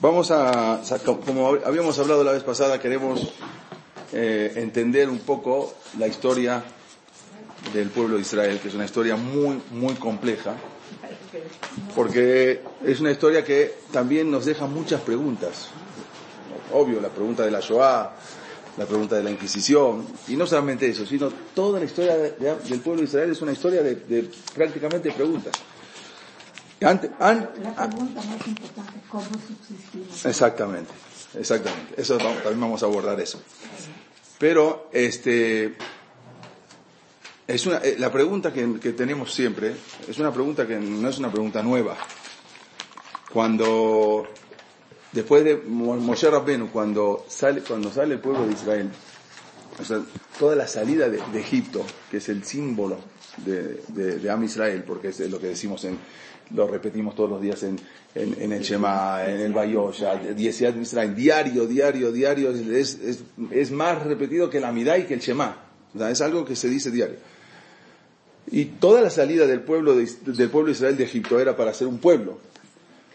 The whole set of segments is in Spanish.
Vamos a, como habíamos hablado la vez pasada, queremos eh, entender un poco la historia del pueblo de Israel, que es una historia muy, muy compleja, porque es una historia que también nos deja muchas preguntas. Obvio, la pregunta de la Shoah, la pregunta de la Inquisición, y no solamente eso, sino toda la historia del pueblo de Israel es una historia de, de prácticamente preguntas. Ante, la pregunta más importante, ¿cómo subsistimos? Exactamente, exactamente. Eso también vamos a abordar eso. Pero, este, es una, eh, la pregunta que, que, tenemos siempre es una pregunta que no es una pregunta nueva. Cuando, después de Moshe Rabbenu, cuando sale, cuando sale el pueblo de Israel, o sea, toda la salida de, de Egipto, que es el símbolo de, de, de Am Israel, porque es lo que decimos en, lo repetimos todos los días en, en, el Shema, en el Bayosha, Israel, diario, diario, diario, es, es, es, más repetido que la Midai y que el Shema. O sea, es algo que se dice diario. Y toda la salida del pueblo de, del pueblo de Israel de Egipto era para ser un pueblo,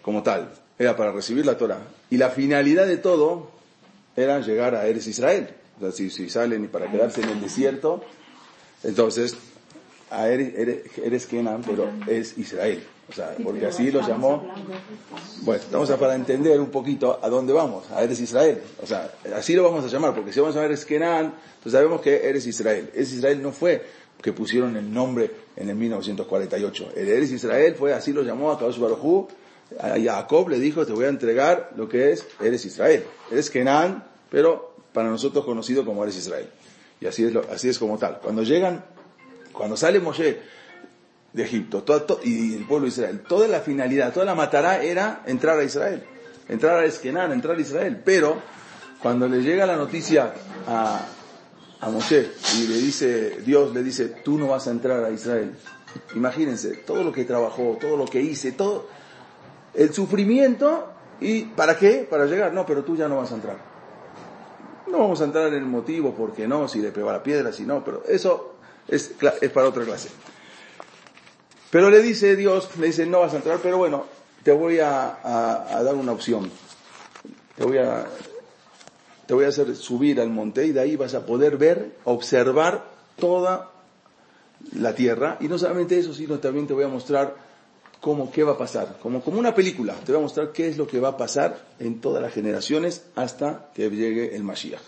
como tal, era para recibir la Torah. Y la finalidad de todo era llegar a Eres Israel. O sea, si, si salen y para quedarse en el desierto, entonces a Eres, eres, eres Kenan, pero es Israel. O sea, porque así lo llamó. Bueno, estamos a para entender un poquito a dónde vamos, a Eres Israel. O sea, así lo vamos a llamar, porque si vamos a ver es Kenan, pues sabemos que Eres Israel. Eres Israel no fue que pusieron el nombre en el 1948. El Eres Israel fue, así lo llamó a Kadosh Baruj a Jacob le dijo, te voy a entregar lo que es Eres Israel. Eres Kenan, pero para nosotros conocido como Eres Israel. Y así es, lo, así es como tal. Cuando llegan, cuando sale Moshe de Egipto y el pueblo de Israel. Toda la finalidad, toda la matará era entrar a Israel, entrar a Esquenan, entrar a Israel. Pero cuando le llega la noticia a, a Moshe y le dice, Dios le dice, tú no vas a entrar a Israel. Imagínense, todo lo que trabajó, todo lo que hice, todo, el sufrimiento y ¿para qué? Para llegar, no, pero tú ya no vas a entrar. No vamos a entrar en el motivo, porque no, si le pegó la piedra, si no, pero eso es, es para otra clase. Pero le dice Dios, le dice, no vas a entrar, pero bueno, te voy a, dar una opción. Te voy a, te voy a hacer subir al monte y de ahí vas a poder ver, observar toda la tierra. Y no solamente eso, sino también te voy a mostrar cómo, qué va a pasar. Como, como una película, te voy a mostrar qué es lo que va a pasar en todas las generaciones hasta que llegue el Mashiach.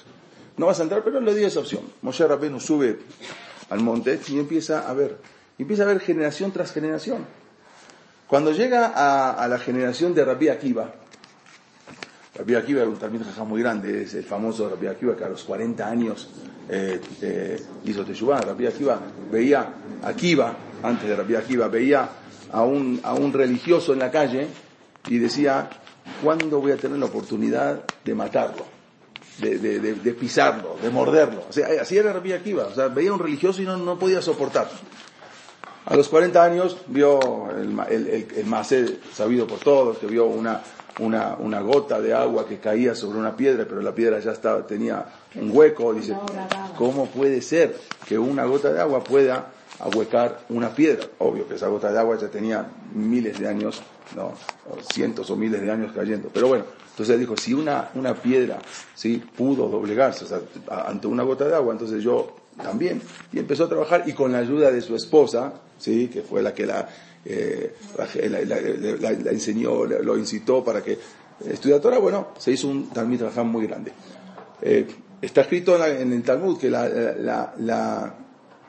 No vas a entrar, pero le di esa opción. Moshe Rabbeinu sube al monte y empieza a ver y empieza a ver generación tras generación. Cuando llega a, la generación de Rabbi Akiva, Rabbi Akiva era un talmud muy grande, es el famoso Rabbi Akiva que a los 40 años eh, eh, hizo Teshuvah. Rabbi Akiva veía Akiva, antes de Rabbi Akiva, veía a un, a un religioso en la calle y decía, ¿cuándo voy a tener la oportunidad de matarlo? De, de, de, pisarlo, de morderlo. O sea, así era Rabbi Akiva. O sea, veía a un religioso y no, no podía soportarlo. A los 40 años vio el, el, el, sabido por todos, que vio una, una, una, gota de agua que caía sobre una piedra, pero la piedra ya estaba, tenía un hueco. Dice, ¿cómo puede ser que una gota de agua pueda ahuecar una piedra? Obvio que esa gota de agua ya tenía miles de años, no, cientos o miles de años cayendo. Pero bueno, entonces dijo, si una, una piedra, sí, pudo doblegarse, o sea, ante una gota de agua, entonces yo también. Y empezó a trabajar y con la ayuda de su esposa, sí, que fue la que la, eh, la, enseñó, lo incitó para que estudiara Torah, bueno, se hizo un Talmud Raham muy grande. Eh, está escrito en, el Talmud que la, la, la,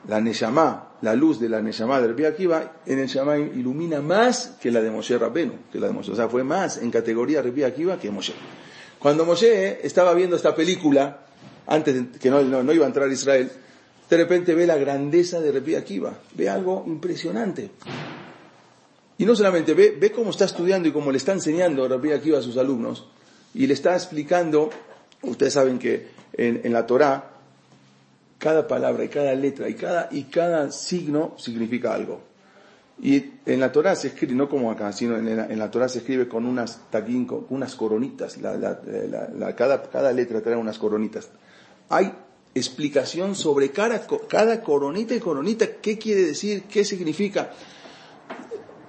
la Neshama, la luz de la Neshama del Akiva, en el Shama ilumina más que la de Moshe Rabbenu, que la de Moshe. O sea, fue más en categoría Rabbi Akiva que Moshe. Cuando Moshe estaba viendo esta película, antes de, que no, no, iba a entrar a Israel, de repente ve la grandeza de Rabbi Akiva, ve algo impresionante. Y no solamente ve, ve cómo está estudiando y cómo le está enseñando Rabbi Akiva a sus alumnos, y le está explicando, ustedes saben que en, la Torá, cada palabra y cada letra y cada, y cada signo significa algo. Y en la Torah se escribe, no como acá, sino en la, en la Torah se escribe con unas taquín, con unas coronitas. La, la, cada, cada letra trae unas coronitas. Hay explicación sobre cada, cada coronita y coronita, qué quiere decir, qué significa.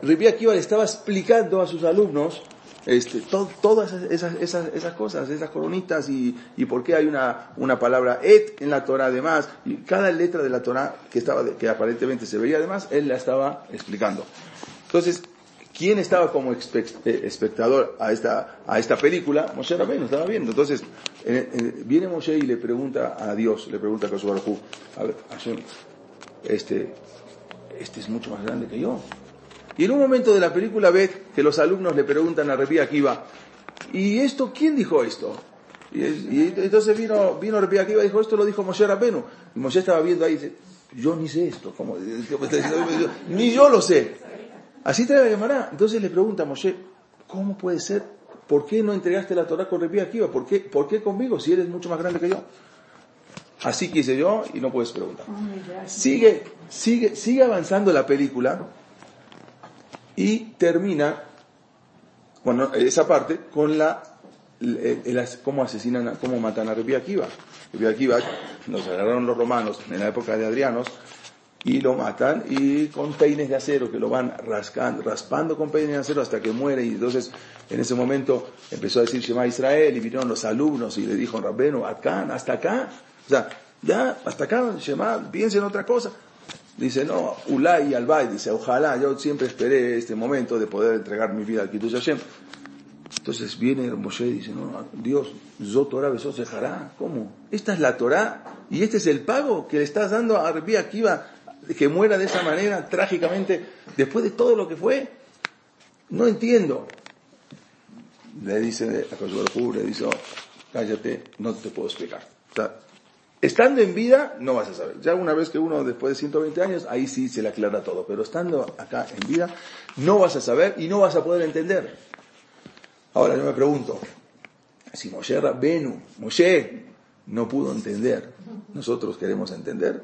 Rabbi Akiva le estaba explicando a sus alumnos este, todas esas, esas, esas, cosas, esas coronitas y, y por qué hay una, una palabra et en la Torah además, y cada letra de la Torah que estaba, que aparentemente se veía además, él la estaba explicando. Entonces, ¿quién estaba como eh, espectador a esta, a esta película? Moshe Rabbeinu estaba viendo. Entonces, viene Moshe y le pregunta a Dios, le pregunta a Josué a ver, este, este es mucho más grande que yo. Y en un momento de la película ve que los alumnos le preguntan a Repi Akiva, ¿y esto quién dijo esto? Y, entonces vino, vino Repi Akiva y dijo, esto lo dijo Moshe Rabenu. Y Moshe estaba viendo ahí y dice, yo ni sé esto, ¿cómo? ni yo lo sé. Así te la llamará. Entonces le pregunta a Moshe, ¿cómo puede ser? ¿Por qué no entregaste la Torah con Repi Akiva? ¿Por qué, ¿Por qué conmigo si eres mucho más grande que yo? Así quise yo y no puedes preguntar. Sigue, sigue, sigue avanzando la película y termina, bueno, esa parte con la, cómo asesinan, cómo matan a Rebi Akiva. Rebi Akiva nos agarraron los romanos en la época de Adrianos y lo matan y con peines de acero que lo van rascando, raspando con peines de acero hasta que muere y entonces en ese momento empezó a decir Shema Israel y vinieron los alumnos y le dijo Rabbeno, acá, hasta acá, o sea, ya, hasta acá, Shema, piensen en otra cosa. Dice, no, Ulay y Albay, dice, ojalá, yo siempre esperé este momento de poder entregar mi vida al Kiddush Hashem. Entonces viene Moshe y dice, no, Dios, Zotora Besos dejará. ¿Cómo? Esta es la Torah y este es el pago que le estás dando a Rabbi Akiva que muera de esa manera trágicamente después de todo lo que fue. No entiendo. Le dice a le dice, oh, cállate, no te puedo explicar. Estando en vida, no vas a saber. Ya una vez que uno, después de 120 años, ahí sí se le aclara todo. Pero estando acá en vida, no vas a saber y no vas a poder entender. Ahora yo me pregunto, si Moshe Rabbenu, Moshe, no pudo entender, ¿nosotros queremos entender?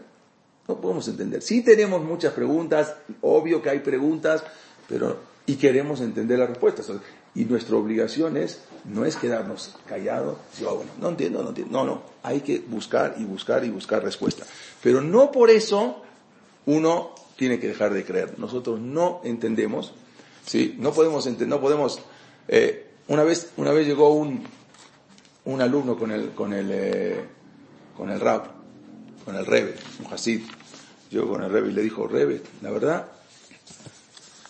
No podemos entender. Sí tenemos muchas preguntas, obvio que hay preguntas, pero y queremos entender las respuestas. Y nuestra obligación es, no es quedarnos callados, oh, no entiendo, no entiendo. No, no, hay que buscar y buscar y buscar respuesta. Pero no por eso uno tiene que dejar de creer. Nosotros no entendemos, ¿sí? No podemos entender, no podemos, eh, una vez, una vez llegó un, un alumno con el, con el, eh, con el rap, con el rebe, un hasid, llegó con el rebe y le dijo, rebe, la verdad,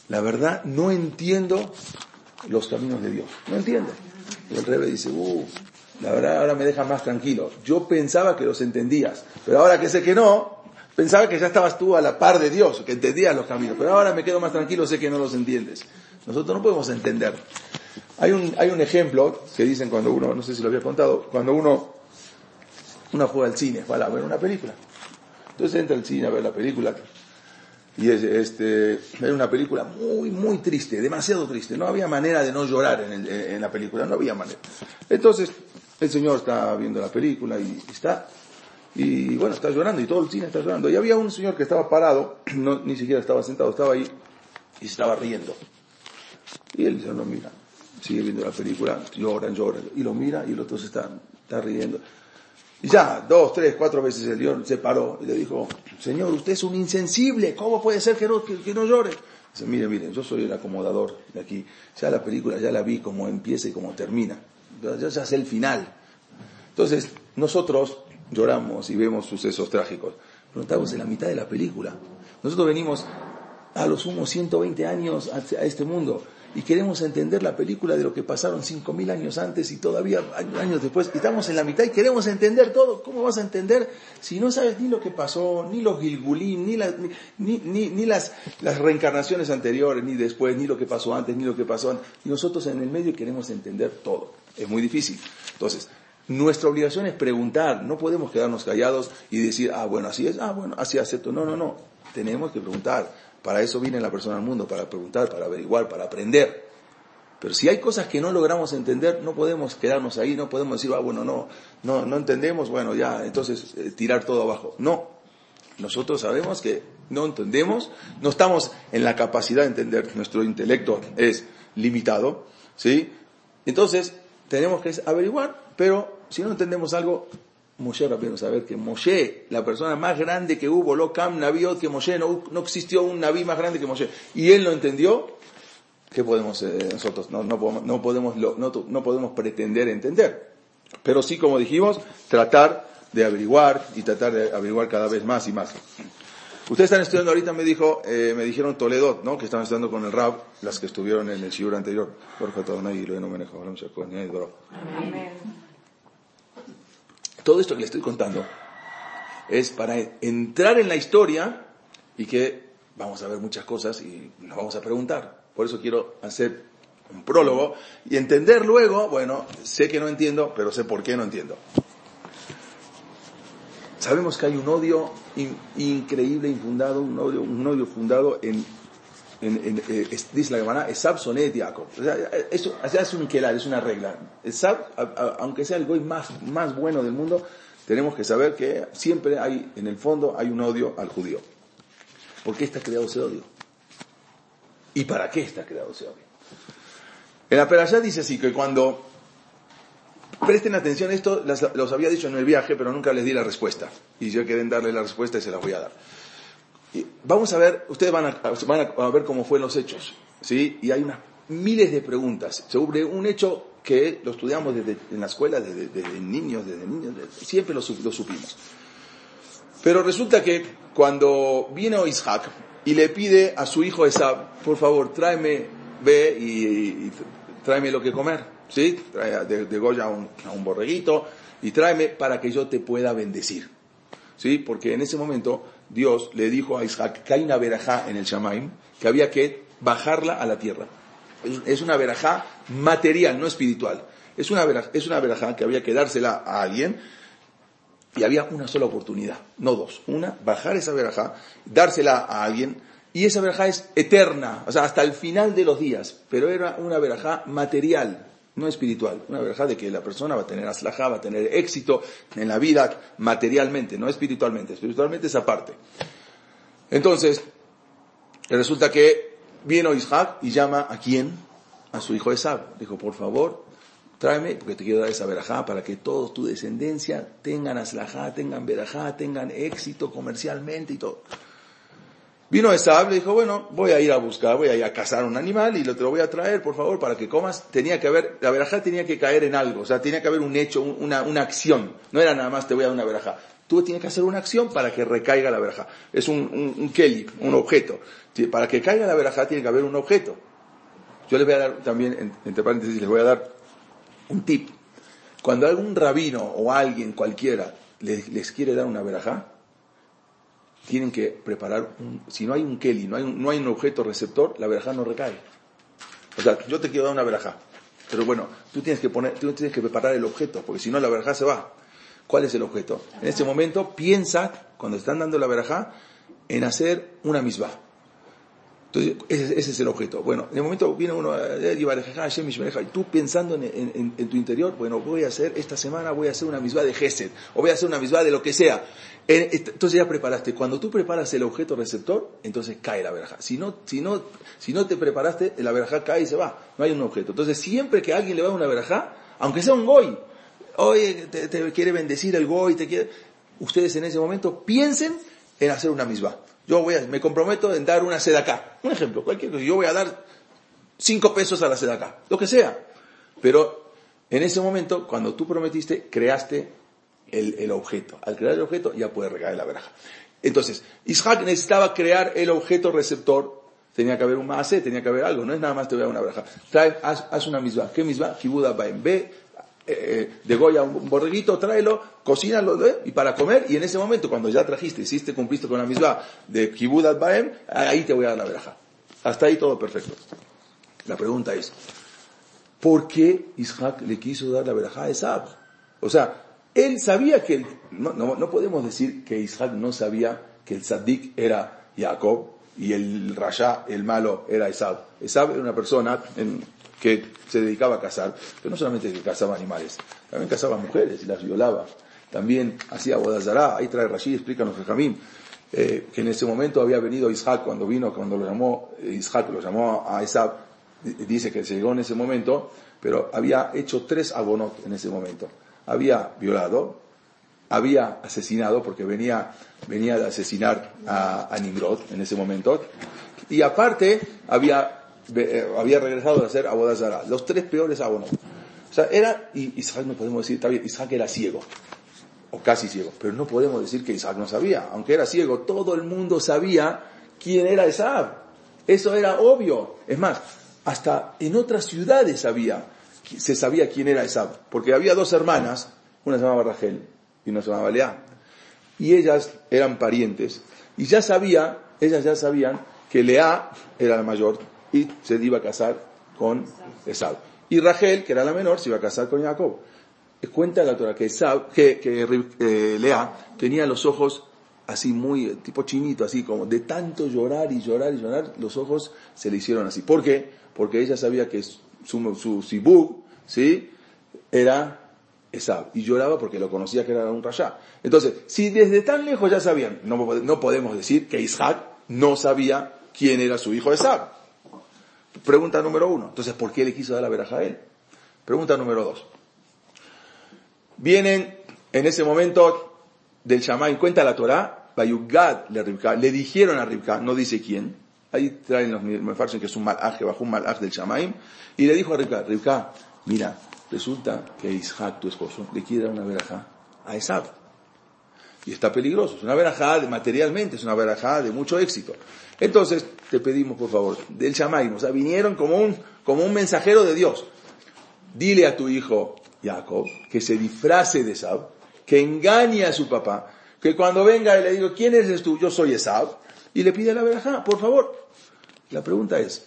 la verdad no entiendo los caminos de Dios. No entiendo. Y el rebe dice, uh, la verdad ahora me deja más tranquilo. Yo pensaba que los entendías, pero ahora que sé que no, pensaba que ya estabas tú a la par de Dios, que entendías los caminos, pero ahora me quedo más tranquilo, sé que no los entiendes. Nosotros no podemos entender. Hay un, hay un ejemplo que dicen cuando uno, no sé si lo había contado, cuando uno, uno juega al cine, va a ver una película. Entonces entra al cine a ver la película, y es, este, era una película muy, muy triste, demasiado triste. No había manera de no llorar en, la película, no había manera. Entonces, el señor está viendo la película y está, y bueno, está llorando y todo el cine está llorando. Y había un señor que estaba parado, no, ni siquiera estaba sentado, estaba ahí y estaba riendo. Y él no mira, sigue viendo la película, lloran, lloran, y lo mira y el otro se está, está riendo. Y ya, dos, tres, cuatro veces el Dios se paró y le dijo, Señor, usted es un insensible, ¿cómo puede ser que no, que, no llore? Dice, mire, mire, yo soy el acomodador de aquí. Ya la película ya la vi cómo empieza y cómo termina. Ya, ya sé el final. Entonces, nosotros lloramos y vemos sucesos trágicos. Pero estamos en la mitad de la película. Nosotros venimos a los humos 120 años a este mundo y queremos entender la película de lo que pasaron cinco mil años antes y todavía años después, y estamos en la mitad y queremos entender todo. ¿Cómo vas a entender si no sabes ni lo que pasó, ni los Gilgulín, ni, ni, ni, ni, las, las reencarnaciones anteriores, ni después, ni lo que pasó antes, ni lo que pasó antes? Y nosotros en el medio queremos entender todo. Es muy difícil. Entonces, nuestra obligación es preguntar, no podemos quedarnos callados y decir, ah, bueno, así es, ah, bueno, así acepto. No, no, no. Tenemos que preguntar para eso viene la persona al mundo, para preguntar, para averiguar, para aprender. Pero si hay cosas que no logramos entender, no podemos quedarnos ahí, no podemos decir, ah, bueno, no, no, no entendemos, bueno, ya, entonces eh, tirar todo abajo. No. Nosotros sabemos que no entendemos, no estamos en la capacidad de entender, nuestro intelecto es limitado, ¿sí? Entonces, tenemos que averiguar, pero si no entendemos algo, Moshe Rabbeinu saber que Moshe, la persona más grande que hubo, lo Cam que Moshe, no, no existió un Naví más grande que Moshe, y él lo entendió, ¿qué podemos eh, nosotros? No, no podemos, no, podemos, no, podemos pretender entender. Pero sí, como dijimos, tratar de averiguar y tratar de averiguar cada vez más y más. Ustedes están estudiando ahorita, me dijo, eh, me dijeron Toledo, ¿no? Que estaban estudiando con el Rab, las que estuvieron en el Shiur anterior. Todo esto que le estoy contando es para entrar en la historia y que vamos a ver muchas cosas y nos vamos a preguntar. Por eso quiero hacer un prólogo y entender luego, bueno, sé que no entiendo, pero sé por qué no entiendo. Sabemos que hay un odio increíble, infundado, un odio, un odio fundado en, en, eh, dice la Gemara, Esab Sonet Jacob. O sea, eso, es un es una regla. Esab, aunque sea el goy más, más bueno del mundo, tenemos que saber que siempre hay, en el fondo, hay un odio al judío. ¿Por qué está creado ese odio? ¿Y para qué está creado ese odio? En la Perashá dice así, que cuando Presten atención, esto los había dicho en el viaje, pero nunca les di la respuesta. Y yo quieren darle la respuesta y se la voy a dar. Vamos a ver, ustedes van a, ver cómo fueron los hechos. ¿sí? Y hay unas miles de preguntas sobre un hecho que lo estudiamos desde, en la escuela, desde, niños, desde niños, siempre lo, supimos. Pero resulta que cuando vino Isaac y le pide a su hijo Esab, por favor, tráeme, ve y tráeme lo que comer. ¿sí? Trae de, Goya a un, borreguito y tráeme para que yo te pueda bendecir. ¿Sí? Porque en ese momento Dios le dijo a Isaac hay una verajá en el Shamaim que había que bajarla a la tierra. Es una verajá material, no espiritual. Es una, verajá, es una verajá que había que dársela a alguien y había una sola oportunidad, no dos. Una, bajar esa verajá, dársela a alguien y esa verajá es eterna, o sea, hasta el final de los días, pero era una verajá material, no espiritual, una verdad de que la persona va a tener aslajá, va a tener éxito en la vida materialmente, no espiritualmente, espiritualmente es aparte. Entonces, resulta que vino Isaac y llama a quién? A su hijo Esab. Dijo, por favor, tráeme, porque te quiero dar esa verajá para que todos tu descendencia tengan aslajá, tengan verajá, tengan éxito comercialmente y todo. Vino Esab, le dijo, bueno, voy a ir a buscar, voy a ir a cazar un animal y lo, te lo voy a traer, por favor, para que comas. Tenía que haber, la verajá tenía que caer en algo, o sea, tenía que haber un hecho, una, una acción. No era nada más te voy a dar una verajá. Tú tienes que hacer una acción para que recaiga la verajá. Es un, un, un un objeto. Para que caiga la verajá tiene que haber un objeto. Yo les voy a dar también, entre paréntesis, les voy a dar un tip. Cuando algún rabino o alguien cualquiera les, les quiere dar una verajá, tienen que preparar, un, si no hay un Kelly, no hay un, no hay un objeto receptor, la verajá no recae. O sea, yo te quiero dar una verajá, pero bueno, tú tienes que poner, tú tienes que preparar el objeto, porque si no la verajá se va. ¿Cuál es el objeto? En este momento piensa, cuando están dando la verajá, en hacer una misma. Entonces, ese, es el objeto. Bueno, en el momento viene uno, eh, y tú pensando en, tu interior, bueno, voy a hacer, esta semana voy a hacer una misma de Gesed, o voy a hacer una misma de lo que sea. Entonces ya preparaste. Cuando tú preparas el objeto receptor, entonces cae la verja. Si no, si no, si no te preparaste, la verja cae y se va. No hay un objeto. Entonces siempre que alguien le va a una verja, aunque sea un goy, oye, te, quiere bendecir el goy, te quiere, ustedes en ese momento piensen en hacer una misma. Yo voy a, me comprometo en dar una acá Un ejemplo, cualquier cosa. Yo voy a dar cinco pesos a la acá lo que sea. Pero en ese momento, cuando tú prometiste, creaste el, el objeto. Al crear el objeto ya puede recaer la verja. Entonces, Isaac necesitaba crear el objeto receptor. Tenía que haber un maase, tenía que haber algo. No es nada más te voy a una verja. Trae, haz, una misma. ¿Qué misma? Kibuda Baem. Ve, eh, de Goya un borreguito, tráelo, cocínalo y para comer, y en ese momento, cuando ya trajiste, hiciste, cumpliste con la misma de Kibud Baem, ahí te voy a dar la verja. Hasta ahí todo perfecto. La pregunta es, ¿por qué Isaac le quiso dar la verja a Esab? O sea, él sabía que, no, no, no podemos decir que Isaac no sabía que el Sadik era Jacob y el Rasha, el malo, era Esab. Esab era una persona que se dedicaba a cazar, pero no solamente que cazaba animales, también cazaba mujeres y las violaba. También hacía bodazará, ahí trae Rashid, explícanos Jamín, eh, que en ese momento había venido Isaac cuando vino, cuando lo llamó, Isaac lo llamó a Esab, dice que se llegó en ese momento, pero había hecho tres abonot en ese momento. Había violado, había asesinado, porque venía, venía de asesinar a, a Nimrod en ese momento, y aparte había eh, había regresado a hacer Abodazara. Los tres peores abonos. O sea, era, y Isaac no podemos decir, está bien, Isaac era ciego, o casi ciego, pero no podemos decir que Isaac no sabía. Aunque era ciego, todo el mundo sabía quién era Isaac. Eso era obvio. Es más, hasta en otras ciudades sabía, se sabía quién era Isaac. Porque había dos hermanas, una se llamaba Rachel y una se llamaba Lea. Y ellas eran parientes. Y ya sabía, ellas ya sabían que Lea era la mayor y se iba a casar con Esab. Y Rachel, que era la menor, se iba a casar con Jacob. Cuenta la Torah que, que, eh, Lea tenía los ojos así muy, tipo chinito, así como de tanto llorar y llorar y llorar, los ojos se le hicieron así. ¿Por qué? Porque ella sabía que su, su sibug, ¿sí? Era Esab. Y lloraba porque lo conocía que era un rasha. Entonces, si desde tan lejos ya sabían, no, no podemos decir que Isaac no sabía quién era su hijo Esab. Pregunta número uno. Entonces, ¿por qué le quiso dar la veraja a él? Pregunta número dos. Vienen en ese momento del Shamay, cuenta la Torah, Bayugad le, le dijeron a Ribka, no dice quién, ahí traen los mefarsen que es un malaj, bajó un malaj del Shamaim, y le dijo a Ribka, Ribka, mira, resulta que Isaac, tu esposo, le quiere dar una veraja a Esab. Y está peligroso, es una verajá materialmente, es una verajá de mucho éxito. Entonces, te pedimos por favor, del Shamaim, o sea, vinieron como un, como un mensajero de Dios. Dile a tu hijo Jacob que se disfrace de Esab, que engañe a su papá, que cuando venga le digo, ¿quién eres tú? Yo soy Esab, y le pide la verajá, por favor. La pregunta es,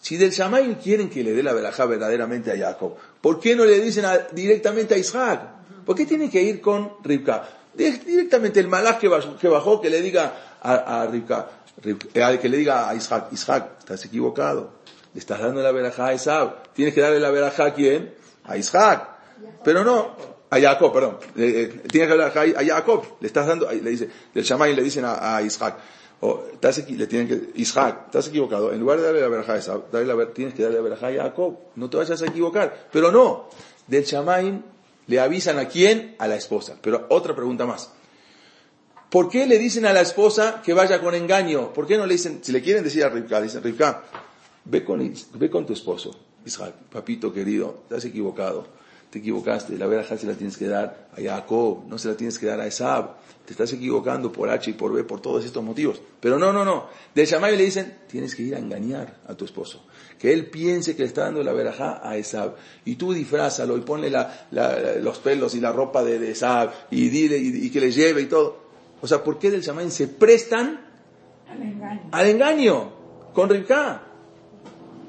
si del Shamaim quieren que le dé la verajá verdaderamente a Jacob, ¿por qué no le dicen directamente a Isaac? ¿Por qué tiene que ir con Rivka? Directamente el malach que bajó, que le diga a, a Rivka, eh, que le diga a Isaac, Isaac, estás equivocado. Le estás dando la verajá a Isaac. Tienes que darle la verajá a quién? A Isaac. Pero no, a Jacob, perdón. Eh, tienes que darle a Jacob. Le estás dando, le dice, del Shamay le dicen a, a Isaac. O, estás le tienen que, Isaac, estás equivocado. En lugar de darle la verajá a Isaac, tienes que darle la verajá a Jacob. No te vayas a equivocar. Pero no. Del Shamay le avisan a quién? A la esposa. Pero otra pregunta más. ¿Por qué le dicen a la esposa que vaya con engaño? ¿Por qué no le dicen, si le quieren decir a Rivka, dicen, Rivka, ve con, ve con tu esposo, Israel, papito querido, has equivocado, te equivocaste, la verajá se la tienes que dar a Jacob, no se la tienes que dar a Esab, te estás equivocando por H y por B, por todos estos motivos. Pero no, no, no. De Shammai le dicen, tienes que ir a engañar a tu esposo. Que él piense que le está dando la verajá a Esab. Y tú disfrázalo y ponle los pelos y la ropa de, de Esab y dile y que le lleve y todo. O sea, ¿por qué del Shamaim se prestan al engaño, con Rivka?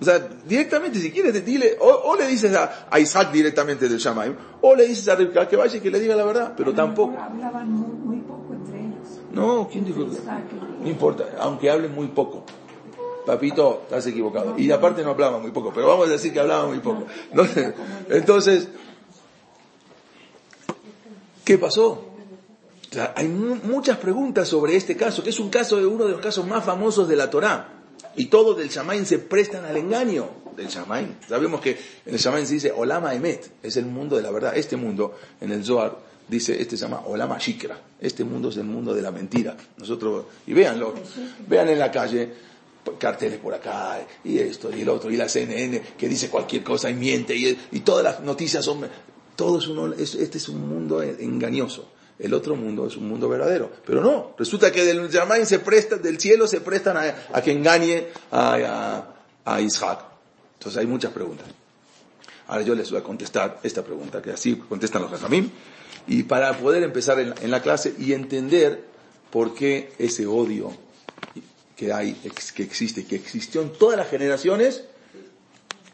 O sea, directamente, si quieres, dile, o, le dices a, Isaac directamente del Shamaim, o le dices a Rivka que vaya y que le diga la verdad, pero tampoco. Hablaban muy, poco entre ellos. No, ¿quién dijo? No importa, aunque hablen muy poco. Papito, estás equivocado. Y aparte no hablaban muy poco, pero vamos a decir que hablaban muy poco. Entonces, ¿qué pasó? hay muchas preguntas sobre este caso, que es un caso de uno de los casos más famosos de la Torá. Y todos del Shamaim se prestan al engaño del Shamaim. Sabemos que en el Shamaim se dice Olama Emet, es el mundo de la verdad. Este mundo, en el Zohar, dice, este se llama Olama Shikra. Este mundo es el mundo de la mentira. Nosotros, y véanlo, vean en la calle, carteles por acá, y esto, y el otro, y la CNN que dice cualquier cosa y miente, y, y todas las noticias son, todo es uno, este es un mundo engañoso. El otro mundo es un mundo verdadero. Pero no, resulta que del Yamain se presta, del cielo se prestan a, que engañe a, Isaac. Entonces hay muchas preguntas. Ahora yo les voy a contestar esta pregunta, que así contestan los Jajamim, y para poder empezar en, la clase y entender por qué ese odio que hay, que existe, que existió en todas las generaciones,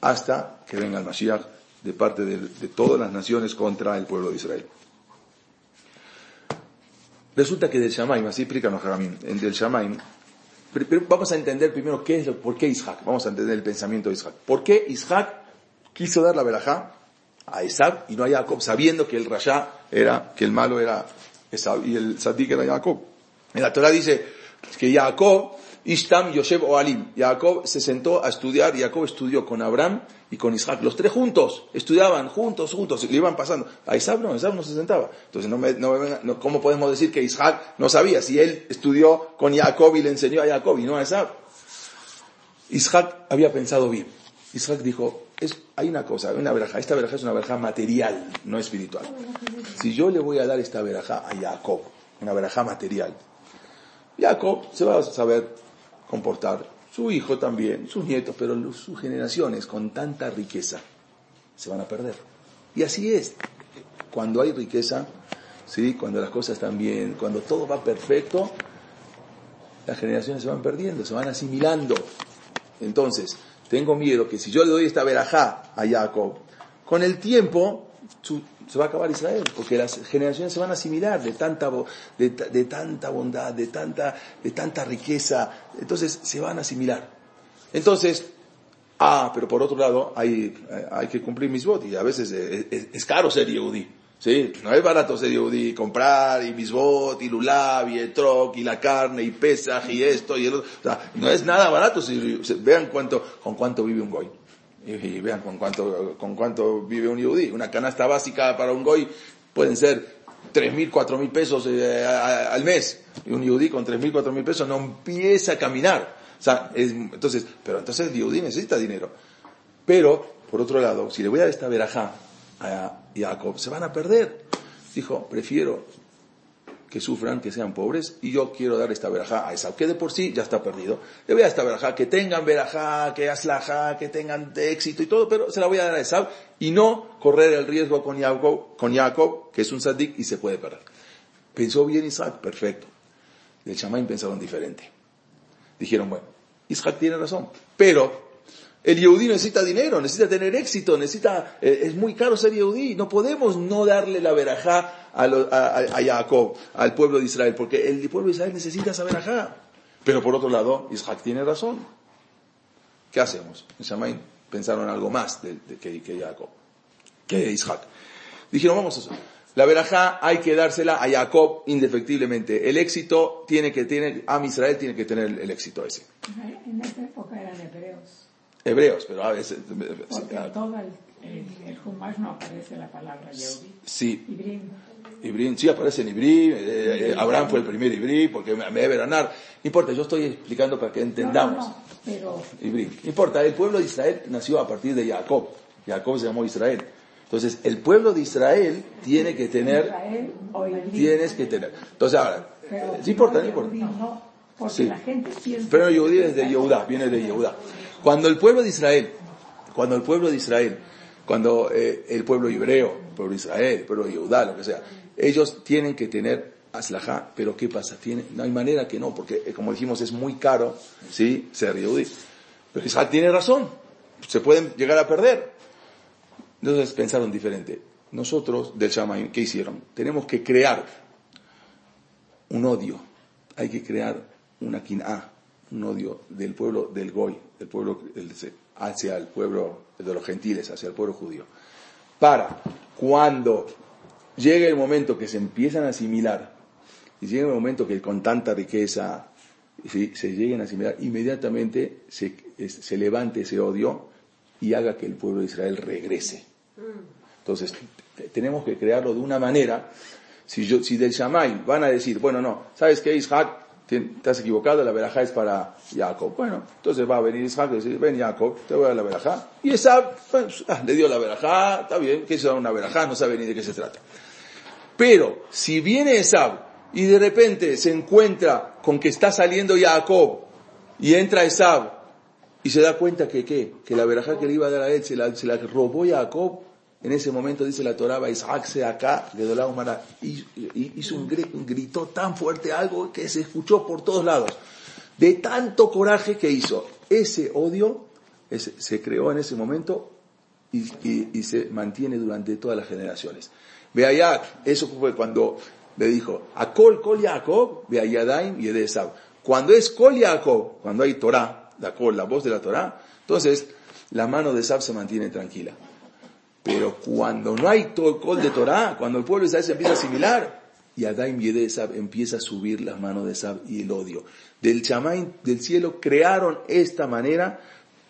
hasta que venga el Mashiach de parte de todas las naciones contra el pueblo de Israel. Resulta que del Shamaim, así explican Jaramín, en del Shamaim, vamos a entender primero qué es, por qué Isaac, vamos a entender el pensamiento de Isaac. ¿Por qué Isaac quiso dar la verajá a Isaac y no a Jacob, sabiendo que el Rasha era, que el malo era Esab y el Sadik era Jacob? En la Torah dice que Jacob, Ishtam, Yosef o Alim, Jacob se sentó a estudiar, Jacob estudió con Abraham y con Isaac, los tres juntos, estudiaban juntos, juntos, y le iban pasando. A Isaac no, Isaac no se sentaba. Entonces, no me, no, ¿cómo podemos decir que Isaac no sabía si él estudió con Jacob y le enseñó a Jacob y no a Isaac? Isaac había pensado bien. Isaac dijo, es, hay una cosa, una veraja. Esta veraja es una veraja material, no espiritual. Si yo le voy a dar esta veraja a Jacob, una veraja material, Jacob se va a saber comportar, su hijo también, sus nietos, pero sus generaciones con tanta riqueza se van a perder. Y así es. Cuando hay riqueza, ¿sí? cuando las cosas están bien, cuando todo va perfecto, las generaciones se van perdiendo, se van asimilando. Entonces, tengo miedo que si yo le doy esta verajá a Jacob, con el tiempo se va a acabar Israel, porque las generaciones se van a asimilar de tanta, de, tanta bondad, de tanta, de tanta riqueza, entonces se van a asimilar. Entonces, ah, pero por otro lado, hay, hay que cumplir mis votos y a veces es, caro ser yehudí. Sí, no es barato ser yehudí, comprar y misbot y lulav y etrog y la carne y pesaj y esto y el otro. O sea, no es nada barato si, vean cuánto, con cuánto vive un goy. Y, vean con cuánto, con cuánto vive un yehudí. Una canasta básica para un goy pueden ser tres mil, cuatro mil pesos eh, al mes. Y un yehudí con tres mil, cuatro mil pesos no empieza a caminar. O sea, es, entonces, pero entonces el yehudí necesita dinero. Pero, por otro lado, si le voy a dar esta verajá a Jacob, se van a perder. Dijo, prefiero que sufran, que sean pobres, y yo quiero dar esta verajá a Esau, que de por sí ya está perdido. Le voy a dar esta verajá, que tengan verajá, que aslajá, que tengan éxito y todo, pero se la voy a dar a Esau, y no correr el riesgo con Jacob, con Jacob que es un sadik y se puede perder. Pensó bien Isaac, perfecto. El chamán pensaron diferente. Dijeron, bueno, Isaac tiene razón, pero el Yehudí necesita dinero, necesita tener éxito, necesita, eh, es muy caro ser Yehudí. No podemos no darle la verajá a, a, Jacob, al pueblo de Israel, porque el pueblo de Israel necesita esa verajá. Pero por otro lado, Isaac tiene razón. ¿Qué hacemos? En pensaron algo más que, Jacob, que Isaac. Dijeron, vamos a hacer. La verajá hay que dársela a Jacob indefectiblemente. El éxito tiene que tener, a Israel tiene que tener el éxito ese. Hebreos, pero a veces... Porque en todo el, el, no aparece la palabra Yehudi. Sí. Ibrim. sí aparece en Ibrim, eh, eh, Abraham fue el primer Ibrim, porque me debe ganar. No importa, yo estoy explicando para que entendamos. No, pero... Ibrim. No importa, el pueblo de Israel nació a partir de Jacob. Jacob se llamó Israel. Entonces, el pueblo de Israel tiene que tener... Israel o Tienes que tener. Entonces, ahora, pero, ¿sí importa? No importa. No, porque sí. la gente. Pero Yehudí es de Yehudá, viene de Yehudá. Cuando el pueblo de Israel, cuando el pueblo de Israel, cuando eh, el pueblo hebreo, el pueblo de Israel, el pueblo de Judá, lo que sea, ellos tienen que tener aslajá, pero ¿qué pasa? No hay manera que no, porque eh, como dijimos es muy caro, ¿sí? Ser yudí. Pero Israel tiene razón, se pueden llegar a perder. Entonces pensaron diferente. Nosotros del Shammai, ¿qué hicieron? Tenemos que crear un odio, hay que crear una quin'a, un odio del pueblo del Goy, del pueblo hacia el pueblo de los gentiles, hacia el pueblo judío. Para cuando llegue el momento que se empiezan a asimilar, y llegue el momento que con tanta riqueza se lleguen a asimilar, inmediatamente se, se levante ese odio y haga que el pueblo de Israel regrese. Entonces, tenemos que crearlo de una manera. Si, yo, si del Shamay van a decir, bueno, no, ¿sabes qué, Ishak? Estás equivocado, la verajá es para Jacob. Bueno, entonces va a venir Isaac y decir, ven Jacob, te voy a dar la verajá. Y esa pues, ah, le dio la verajá, está bien, que es una verajá, no sabe ni de qué se trata. Pero, si viene Esab y de repente se encuentra con que está saliendo Jacob y entra Esab y se da cuenta que, ¿qué? que la verajá que le iba a dar a él se la, se la robó Jacob, en ese momento dice la Torah, Isaac se acá, la humana, hizo un grito tan fuerte, algo que se escuchó por todos lados. De tanto coraje que hizo. Ese odio se creó en ese momento y, se mantiene durante todas las generaciones. Beayak, eso fue cuando le dijo, a Kol, Kol Yaakov, Beayadaim y Edesab. Cuando es Kol Yaakov, cuando hay Torah, la Kol, la voz de la Torah, entonces la mano de Sab se mantiene tranquila. Pero cuando no hay col de Torah, cuando el pueblo de Israel se empieza a asimilar, y Adaim y Edesab empieza a subir las manos de Sab y el odio. Del chamán del cielo crearon esta manera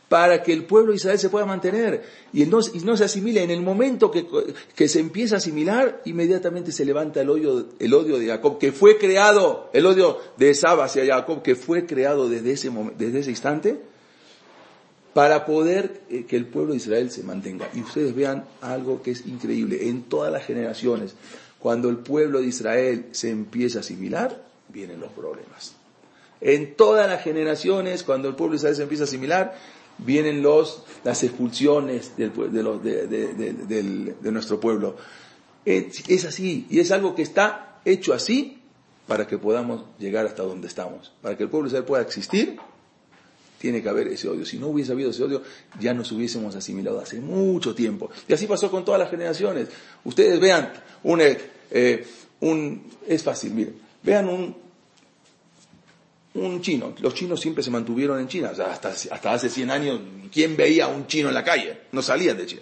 para que el pueblo de Israel se pueda mantener y no, y no se asimile. En el momento que, que, se empieza a asimilar, inmediatamente se levanta el odio, el odio de Jacob, que fue creado, el odio de Esab hacia Jacob, que fue creado desde ese, desde ese instante, para poder eh, que el pueblo de Israel se mantenga. Y ustedes vean algo que es increíble. En todas las generaciones, cuando el pueblo de Israel se empieza a asimilar, vienen los problemas. En todas las generaciones, cuando el pueblo de Israel se empieza a asimilar, vienen los, las expulsiones del, de, de, nuestro pueblo. Es, así, y es algo que está hecho así para que podamos llegar hasta donde estamos. Para que el pueblo de Israel pueda existir, tiene que haber ese odio. Si no hubiese habido ese odio, ya nos hubiésemos asimilado hace mucho tiempo. Y así pasó con todas las generaciones. Ustedes vean, un, eh, un es fácil, miren, vean un, un chino. Los chinos siempre se mantuvieron en China. hasta, hasta hace 100 años, ¿quién veía a un chino en la calle? No salían de China.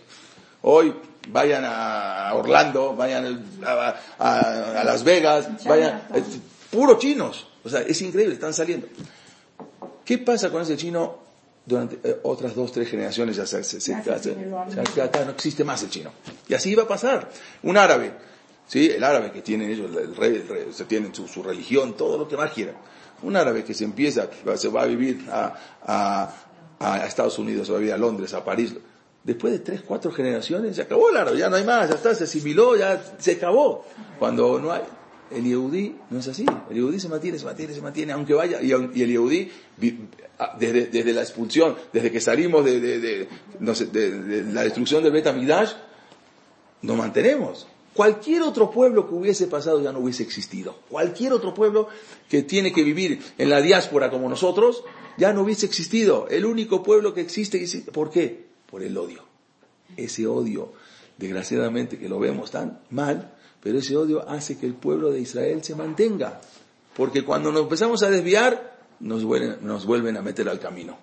Hoy vayan a Orlando, vayan a, Las Vegas, vayan, puro chinos. O sea, es increíble, están saliendo. ¿Qué pasa con ese chino durante eh, otras dos, tres generaciones? Ya se, se, no existe más el chino. Y así va a pasar. Un árabe, ¿sí? El árabe que tienen ellos, el rey, el rey se tienen su, su religión, todo lo que más quieran un árabe que se empieza, se va a vivir a, Estados Unidos, se va a vivir a Londres, a París, después de tres, cuatro generaciones, se acabó el árabe, ya no hay más, ya está, se asimiló, ya se acabó. Cuando no hay, el Yehudí no es así, el Yehudí se mantiene, se mantiene, se mantiene, aunque vaya, y, el Yehudí, desde, desde, la expulsión, desde que salimos de, de, la destrucción del Bet nos mantenemos. Cualquier otro pueblo que hubiese pasado ya no hubiese existido. Cualquier otro pueblo que tiene que vivir en la diáspora como nosotros ya no hubiese existido. El único pueblo que existe, ¿por qué? Por el odio. Ese odio, desgraciadamente que lo vemos tan mal, pero ese odio hace que el pueblo de Israel se mantenga. Porque cuando nos empezamos a desviar, nos vuelven, a meter al camino.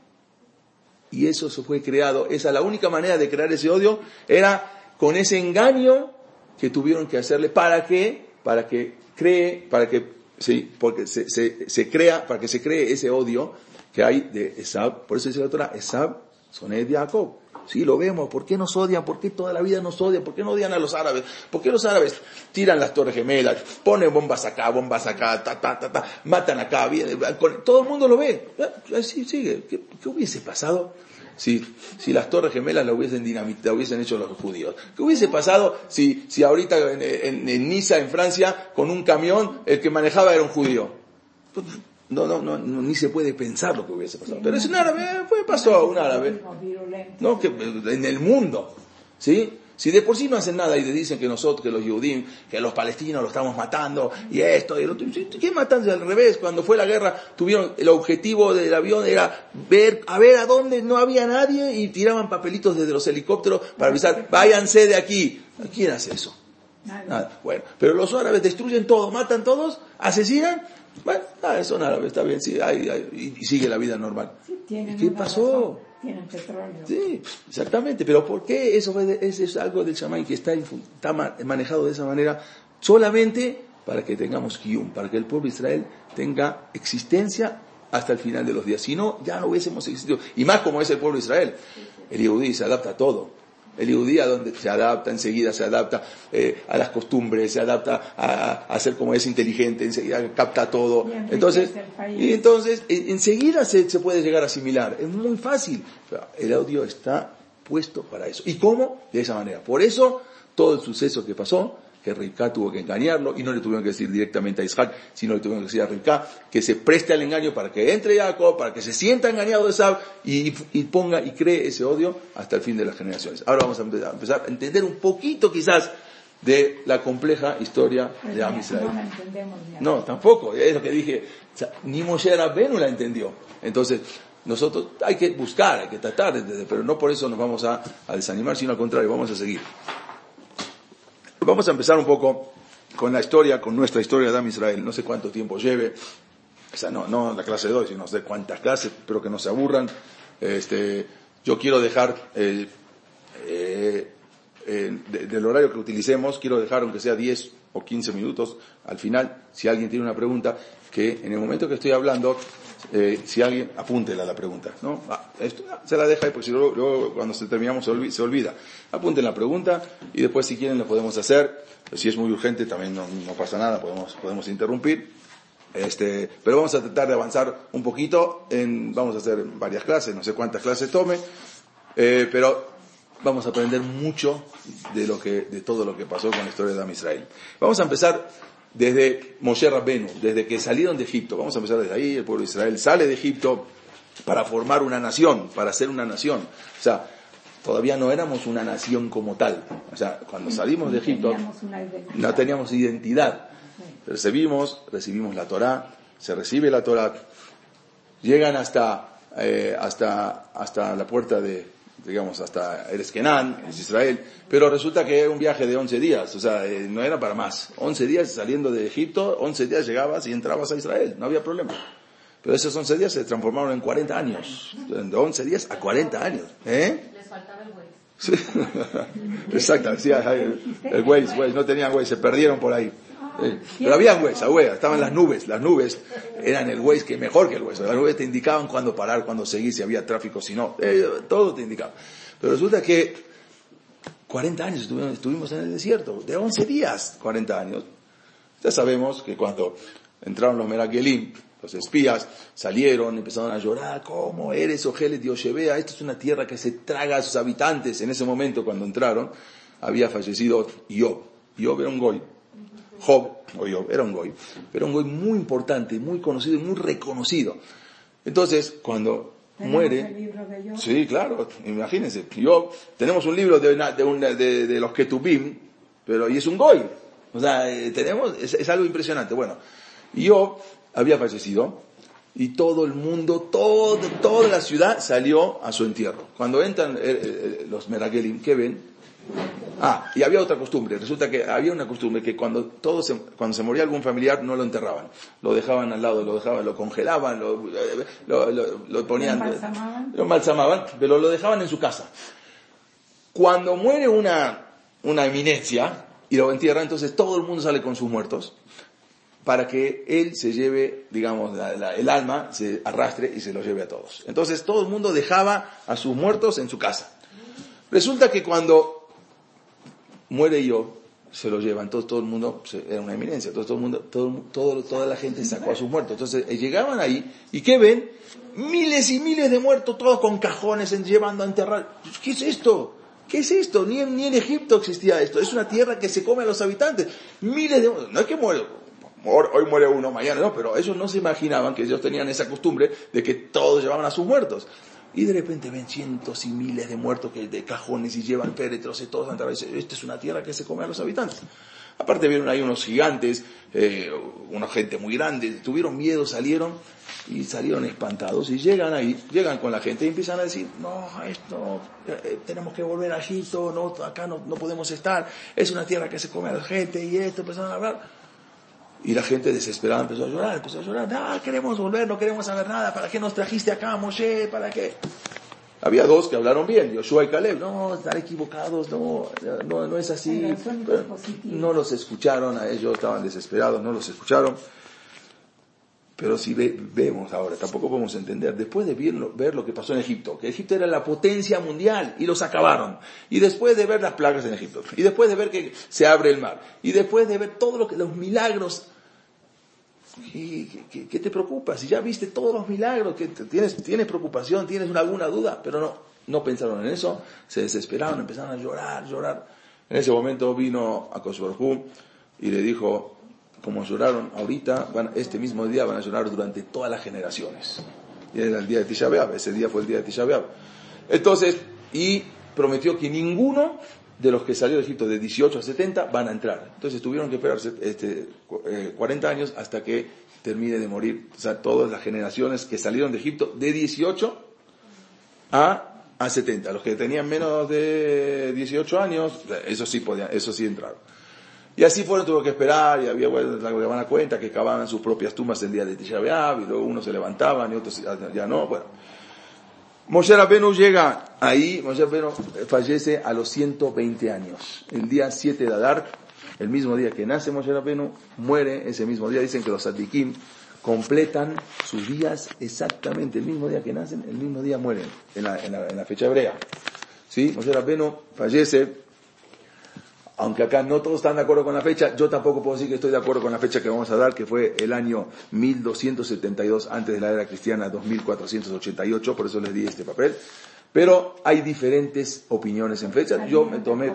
Y eso se fue creado, esa la única manera de crear ese odio era con ese engaño que tuvieron que hacerle para que, para que cree, para que, sí, porque se, crea, para que se cree ese odio que hay de Esab, por eso dice la Torah, Esab, son de Jacob. Sí, lo vemos. ¿Por qué nos odian? ¿Por qué toda la vida nos odian? ¿Por qué no odian a los árabes? ¿Por qué los árabes tiran las torres gemelas, ponen bombas acá, bombas acá, ta, ta, ta, ta, matan acá? Viene, todo el mundo lo ve. Así sigue. ¿Qué, hubiese pasado si, si las torres gemelas la hubiesen dinamita, hubiesen hecho los judíos. ¿Qué hubiese pasado si, si ahorita en, en, Niza, en Francia, con un camión, el que manejaba era un judío? No, no, no, ni se puede pensar lo que hubiese pasado. Pero es un árabe, fue, pasó un árabe. No, que en el mundo, ¿sí? Si de por sí no hacen nada y le dicen que nosotros, que los judíos, que los palestinos lo estamos matando, y esto, y lo otro, ¿qué matan al revés? Cuando fue la guerra, tuvieron, el objetivo del avión era ver, a ver a dónde no había nadie y tiraban papelitos desde los helicópteros para avisar, váyanse de aquí. ¿Quién hace eso? Nada. Bueno, pero los árabes destruyen todo, matan todos, asesinan, bueno, nada, son árabes, está bien, sí, y, sigue la vida normal. ¿Qué pasó? tienen petróleo. Sí, exactamente. Pero ¿por qué eso es, algo del chamán que está, está manejado de esa manera? Solamente para que tengamos Kiyum, para que el pueblo de Israel tenga existencia hasta el final de los días. Si no, ya no hubiésemos existido. Y más como es el pueblo de Israel. El Yehudí se adapta a todo. El judía donde se adapta, enseguida se adapta eh, a las costumbres, se adapta a, a, ser como es inteligente, enseguida capta todo. Entonces, y entonces enseguida se, se, puede llegar a asimilar. Es muy fácil. El audio está puesto para eso. ¿Y cómo? De esa manera. Por eso, todo el suceso que pasó que Rivka tuvo que engañarlo y no le tuvieron que decir directamente a Isaac, sino le tuvieron que decir a Rivka que se preste al engaño para que entre Jacob, para que se sienta engañado de Esab y, ponga y cree ese odio hasta el fin de las generaciones. Ahora vamos a empezar a entender un poquito quizás de la compleja historia de Am No, tampoco, es lo que dije, ni Moshe Rabbenu la entendió. Entonces, nosotros hay que buscar, hay que tratar, pero no por eso nos vamos a, a desanimar, sino al contrario, vamos a seguir. Vamos a empezar un poco con la historia, con nuestra historia de Am Israel. No sé cuánto tiempo lleve. O sea, no, no la clase de hoy, sino no sé cuántas clases, pero que no se aburran. Este, yo quiero dejar eh, eh, del horario que utilicemos, quiero dejar aunque sea 10 o 15 minutos al final, si alguien tiene una pregunta, que en el momento que estoy hablando eh, si alguien, apúntela la pregunta, ¿no? Ah, ah, se la deja ahí, porque luego, cuando se terminamos se, olvida. Apunten la pregunta y después si quieren lo podemos hacer. Si es muy urgente también no, pasa nada, podemos, podemos interrumpir. Este, pero vamos a tratar de avanzar un poquito. En, vamos a hacer varias clases, no sé cuántas clases tome, eh, pero vamos a aprender mucho de, lo que, de todo lo que pasó con la historia de Am Israel. Vamos a empezar desde Moshe Rabbenu, desde que salieron de Egipto. Vamos a empezar desde ahí. El pueblo de Israel sale de Egipto para formar una nación, para ser una nación. O sea, todavía no éramos una nación como tal. O sea, cuando salimos de Egipto no teníamos identidad. Recibimos, recibimos la Torá, se recibe la Torá, llegan hasta, eh, hasta, hasta la puerta de, digamos, hasta Eres es Israel, pero resulta que era un viaje de 11 días, o sea, eh, no era para más. 11 días saliendo de Egipto, 11 días llegabas y entrabas a Israel, no había problema. Pero esos 11 días se transformaron en 40 años, de 11 días a 40 años. ¿Eh? Les faltaba el Waze. Exacto, el, el Waze, no tenían Waze, se perdieron por ahí. Pero había Waze, Waze, estaban las nubes, las nubes eran el Waze que mejor que el Waze. Las nubes te indicaban cuándo parar, cuándo seguir, si había tráfico, si no, eh, todo te indicaba. Pero resulta que 40 años estuvimos, estuvimos en el desierto, de 11 días, 40 años. Ya sabemos que cuando entraron los Merakelim, los espías salieron, empezaron a llorar, ¿cómo eres, Ojeles Dios Yevea? Esto es una tierra que se traga a sus habitantes. En ese momento, cuando entraron, había fallecido Job. Job era un goy. Job, o Job, era un goy. Pero un goy muy importante, muy conocido y muy reconocido. Entonces, cuando muere... El libro de Job? Sí, claro, imagínense. Job, tenemos un libro de, de, de, los Ketubim, pero y es un goy. O sea, eh, tenemos, es, es algo impresionante. Bueno, Job había fallecido y todo el mundo, todo, toda la ciudad salió a su entierro. Cuando entran eh, eh, los Meragelim, ¿qué ven? Ah, y había otra costumbre. Resulta que había una costumbre que cuando todo se, cuando se moría algún familiar no lo enterraban. Lo dejaban al lado, lo dejaban, lo congelaban, lo, lo, lo, ponían, lo malsamaban, pero lo dejaban en su casa. Cuando muere una, una eminencia y lo entierra, entonces todo el mundo sale con sus muertos para que él se lleve, digamos, el alma, se arrastre y se lo lleve a todos. Entonces todo el mundo dejaba a sus muertos en su casa. Resulta que cuando muere yo, se lo llevan, entonces todo el mundo, era una eminencia, entonces todo el mundo, todo, toda la gente sacó a sus muertos. Entonces eh, llegaban ahí, ¿y qué ven? Miles y miles de muertos, todos con cajones, llevando a enterrar. ¿Qué es esto? ¿Qué es esto? Ni en, ni en Egipto existía esto. Es una tierra que se come a los habitantes. Miles de... No es que muere, hoy muere uno, mañana no, pero ellos no se imaginaban que ellos tenían esa costumbre de que todos llevaban a sus muertos. Y de repente ven cientos y miles de muertos que de cajones y llevan féretros y todos a esta es una tierra que se come a los habitantes. Aparte vieron ahí unos gigantes, eh, una gente muy grande, tuvieron miedo, salieron y salieron espantados y llegan ahí, llegan con la gente y empiezan a decir, no, esto, eh, tenemos que volver a Egipto, no, acá no, no podemos estar, es una tierra que se come a la gente y esto, empezaron a hablar. Y la gente desesperada empezó a llorar, empezó a llorar, no, queremos volver, no queremos saber nada, ¿para qué nos trajiste acá, Moshe? ¿Para qué? Había dos que hablaron bien, Yoshua y Caleb, no, están equivocados, no, no, no es así. no los escucharon a ellos, estaban desesperados, no los escucharon. Pero si vemos ahora, tampoco podemos entender, después de ver, ver, lo que pasó en Egipto, que Egipto era la potencia mundial y los acabaron, y después de ver las plagas en Egipto, y después de ver que se abre el mar, y después de ver todos los milagros ¿Qué, qué, te preocupa? Si ya viste todos los milagros, que tienes, tienes preocupación, tienes alguna duda, pero no, no pensaron en eso, se desesperaron, empezaron a llorar, llorar. En ese momento vino a Kosovo y le dijo, como lloraron ahorita, este mismo día van a llorar durante todas las generaciones. Y era el día de Tisha ese día fue el día de Tisha Entonces, y prometió que ninguno de los que salió de Egipto de 18 a 70 van a entrar. Entonces tuvieron que esperar este, 40 eh, años hasta que termine de morir. O sea, todas las generaciones que salieron de Egipto de 18 a, a 70. Los que tenían menos de 18 años, eso sí podían, eso sí entraron. Y así fueron, tuvo que esperar, y había, bueno, la van a cuenta que cavaban sus propias tumbas el día de Tisha y luego unos se levantaban y otros ya no, bueno. Moshe Rabbeinu llega ahí, Moshe Rabbeinu fallece a los 120 años. El día 7 de Adar, el mismo día que nace Moshe Rabbeinu, muere ese mismo día. Dicen que los Sadikim completan sus días exactamente el mismo día que nacen, el mismo día mueren, en la, fecha hebrea. ¿Sí? Moshe Rabbeinu fallece aunque acá no todos están de acuerdo con la fecha, yo tampoco puedo decir que estoy de acuerdo con la fecha que vamos a dar, que fue el año 1272 antes de la era cristiana, 2488, por eso les di este papel. Pero hay diferentes opiniones en fechas. Yo me tomé,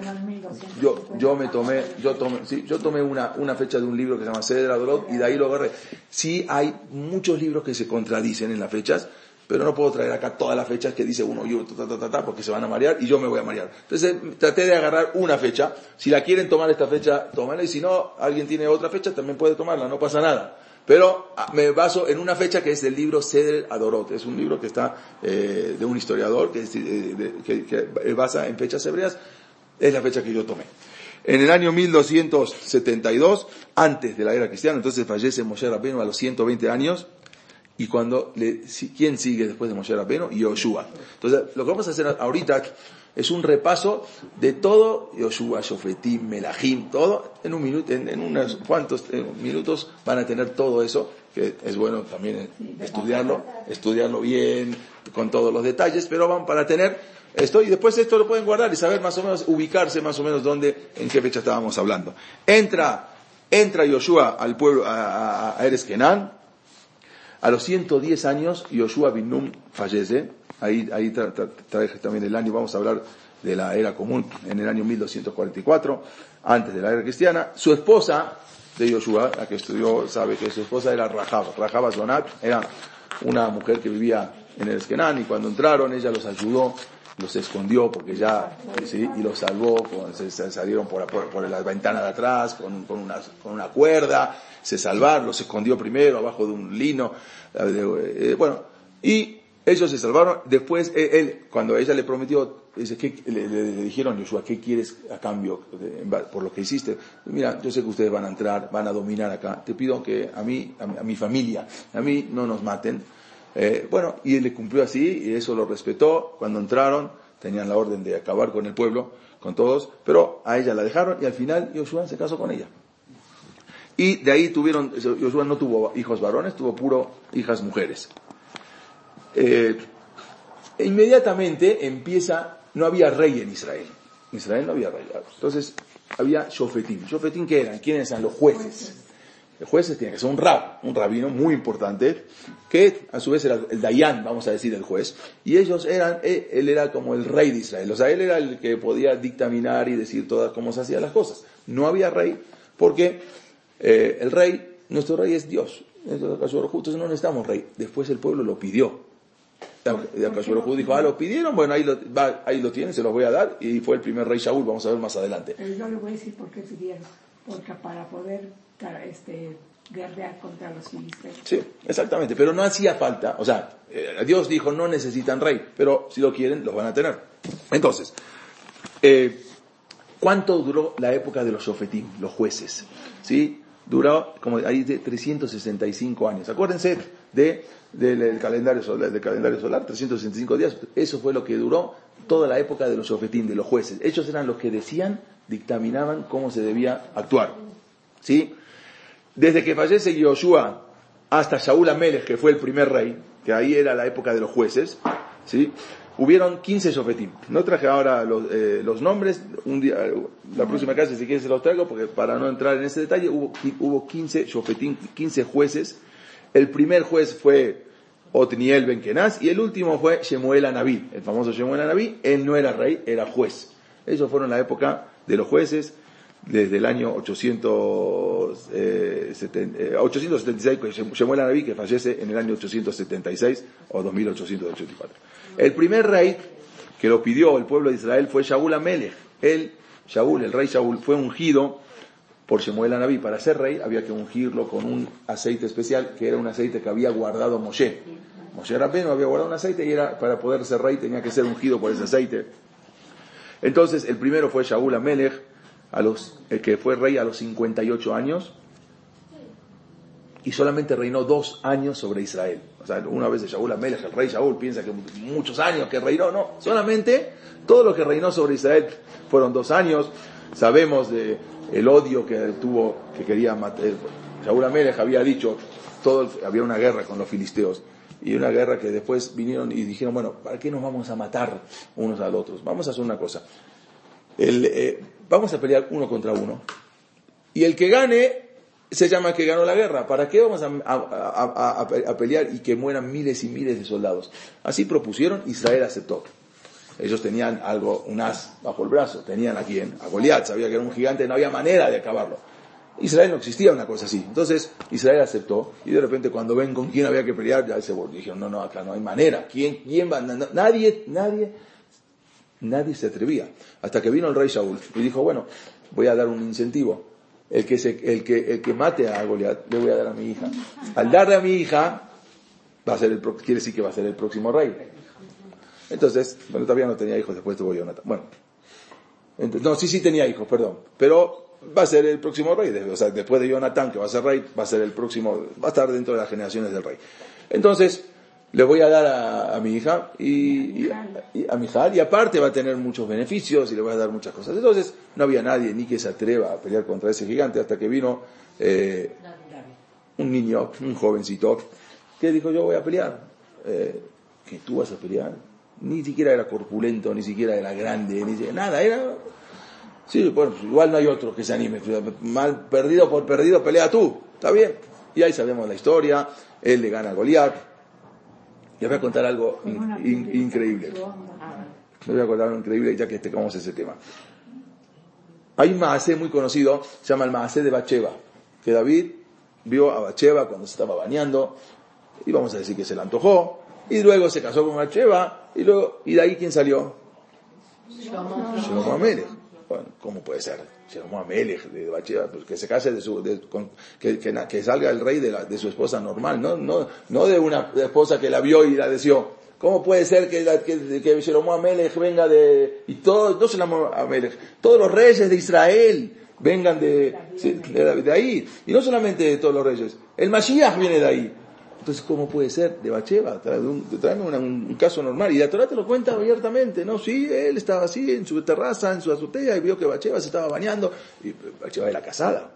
yo, yo me tomé, yo tomé, sí, yo tomé una, una fecha de un libro que se llama Cedra Dorot y de ahí lo agarré. Sí hay muchos libros que se contradicen en las fechas, pero no puedo traer acá todas las fechas que dice uno y ta, ta, ta, ta, porque se van a marear y yo me voy a marear. Entonces traté de agarrar una fecha. Si la quieren tomar esta fecha, tómala y si no, alguien tiene otra fecha, también puede tomarla, no pasa nada. Pero ah, me baso en una fecha que es el libro Ceder Adorot. Es un libro que está eh, de un historiador que, eh, que, que, basa en fechas hebreas. Es la fecha que yo tomé. En el año 1272, antes de la era cristiana, entonces fallece Moshe Rabbeinu a los 120 años. Y cuando le, ¿quién sigue después de Moshe Rabbeinu? Yoshua. Entonces, lo que vamos a hacer ahorita es un repaso de todo, Yoshua, Shofetim, Melahim, todo, en un minuto, en, unos cuantos minutos van a tener todo eso, que es bueno también estudiarlo, estudiarlo bien, con todos los detalles, pero van para tener esto, y después esto lo pueden guardar y saber más o menos, ubicarse más o menos dónde, en qué fecha estábamos hablando. Entra, entra Yoshua al pueblo, a, a, Eres a los 110 años, Yoshua Bin fallece, Ahí, ahí traje también el año, vamos a hablar de la era común en el año 1244, antes de la era cristiana. Su esposa de Yoshua, la que estudió, sabe que su esposa era Rahab. Rahab Zonat era una mujer que vivía en el Esquenán y cuando entraron ella los ayudó, los escondió porque ya, ¿sí? y los salvó, se, salieron por, por, la ventana de atrás con, con, una, con una cuerda, se salvaron, los escondió primero abajo de un lino, eh, bueno, y ellos se salvaron. Después, eh, él, cuando ella le prometió, dice, ¿qué, le, dijeron, Joshua, ¿qué quieres a cambio por lo que hiciste? Mira, yo sé que ustedes van a entrar, van a dominar acá. Te pido que a mí, a, mi familia, a mí no nos maten. Eh, bueno, y él le cumplió así, y eso lo respetó. Cuando entraron, tenían la orden de acabar con el pueblo, con todos, pero a ella la dejaron y al final Joshua se casó con ella. Y de ahí tuvieron, Joshua no tuvo hijos varones, tuvo puro hijas mujeres. Eh, inmediatamente empieza, no había rey en Israel. Israel no había rey. Entonces había Shofetim. ¿Shofetim qué eran? ¿Quiénes eran los jueces? Los jueces tienen que ser un rab, un rabino muy importante, que a su vez era el Dayan, vamos a decir, el juez. Y ellos eran, eh, él era como el rey de Israel. O sea, él era el que podía dictaminar y decir todas cómo se hacían las cosas. No había rey porque eh, el rey, nuestro rey es Dios. Entonces no necesitamos rey. Después el pueblo lo pidió. Y dijo, ah, lo pidieron, bueno, ahí lo, ahí lo tienen, se los voy a dar, y fue el primer rey Shaul, vamos a ver más adelante. Pero yo le voy a decir por qué pidieron, porque para poder este, guerrear contra los filisteos. Sí, exactamente, pero no hacía falta, o sea, eh, Dios dijo, no necesitan rey, pero si lo quieren, los van a tener. Entonces, eh, ¿cuánto duró la época de los sofetín, los jueces? ¿Sí? Duró, como ahí, de 365 años. Acuérdense de del, calendario solar, del calendario solar, 365 días. Eso fue lo que duró toda la época de los sofetín, de los jueces. Ellos eran los que decían, dictaminaban cómo se debía actuar. ¿Sí? Desde que fallece Yoshua hasta Shaul Amelech, que fue el primer rey, que ahí era la época de los jueces, ¿sí? Hubieron 15 sofetín. No traje ahora los, eh, los nombres, un día, la próxima clase si quieres se los traigo, porque para no entrar en ese detalle, hubo, hubo 15 sofetín, 15 jueces el primer juez fue Otniel Ben Kenaz y el último fue Shemuel Anabí, el famoso Shemuel Anabí. Él no era rey, era juez. Ellos fueron la época de los jueces desde el año 800, eh, 876, Shemuel que fallece en el año 876 o 2884. El primer rey que lo pidió el pueblo de Israel fue Shaul Amelech. Él, Shaul, el rey Shaul, fue ungido por Shemuel Anabí. Para ser rey había que ungirlo con un aceite especial, que era un aceite que había guardado Moshe. Moshe Rabbeinu había guardado un aceite y era, para poder ser rey tenía que ser ungido por ese aceite. Entonces, el primero fue Shaul Amelech, a los, el que fue rey a los 58 años, y solamente reinó dos años sobre Israel. O sea, una vez de Shaul Amelech, el rey Shaul piensa que muchos años que reinó, no, solamente todo lo que reinó sobre Israel fueron dos años. Sabemos de el odio que tuvo, que quería matar. Saúl Amélez había dicho, todo, había una guerra con los filisteos, y una guerra que después vinieron y dijeron, bueno, ¿para qué nos vamos a matar unos a los otros? Vamos a hacer una cosa. El, eh, vamos a pelear uno contra uno. Y el que gane se llama que ganó la guerra. ¿Para qué vamos a, pelear y que mueran miles y miles de soldados? Así propusieron, Israel aceptó. Ellos tenían algo, un as bajo el brazo, tenían a quién, a Goliat, sabía que era un gigante, no había manera de acabarlo. Israel no existía una cosa así. Entonces Israel aceptó y de repente cuando ven con quién había que pelear, ya se dijeron, no, no, acá no hay manera. ¿Quién, quién va? nadie, nadie, nadie se atrevía. Hasta que vino el rey Saúl y dijo, bueno, voy a dar un incentivo. El que, el que, el que mate a Goliat, le voy a dar a mi hija. Al darle a mi hija, va a ser el, quiere decir que va a ser el próximo rey. Entonces, bueno, todavía no tenía hijos, después tuvo Jonathan. Bueno, no, sí, sí tenía hijos, perdón. Pero va a ser el próximo rey. O sea, después de Jonathan, que va a ser rey, va a ser el próximo, va a estar dentro de las generaciones del rey. Entonces, le voy a dar a, mi hija y, a, mi hija, y aparte va a tener muchos beneficios y le voy a dar muchas cosas. Entonces, no había nadie ni que se atreva a pelear contra ese gigante hasta que vino eh, un niño, un jovencito, que dijo, yo voy a pelear. Eh, que tú vas a pelear. Ni siquiera era corpulento, ni siquiera era grande, ni nada, era Sí, bueno, pues igual no hay otro que se anime. Mal perdido por perdido, pelea tú. ¿Está bien? Y ahí sabemos la historia. Él le gana a Goliat. Les voy a contar algo increíble. Les voy a contar algo increíble ya que tocamos ese tema. Hay un maasé muy conocido, se llama el maasé de Bacheva, que David vio a Bacheva cuando se estaba bañando, y vamos a decir que se le antojó, y luego se casó con Bacheva, y luego, y de ahí quién salió? Shlomo Amelech. Bueno, ¿cómo puede ser? Shlomo Amelech, de Bathsheba, pues que se case de su, que, que, salga el rey de, la, de su esposa normal, no, no, no de una esposa que la vio y la deseó. ¿Cómo puede ser que, que, que Amelech venga de, y todos, no Amelech, todos los reyes de Israel vengan de, de, de, ahí? Y no solamente de todos los reyes, el Mashiach viene de ahí. Entonces, ¿cómo puede ser? De Bacheva, tráeme un, caso normal. Y la Torah te lo cuenta abiertamente, ¿no? Sí, él estaba así en su terraza, en su azotea, y vio que Bacheva se estaba bañando. Y Bacheva era casada,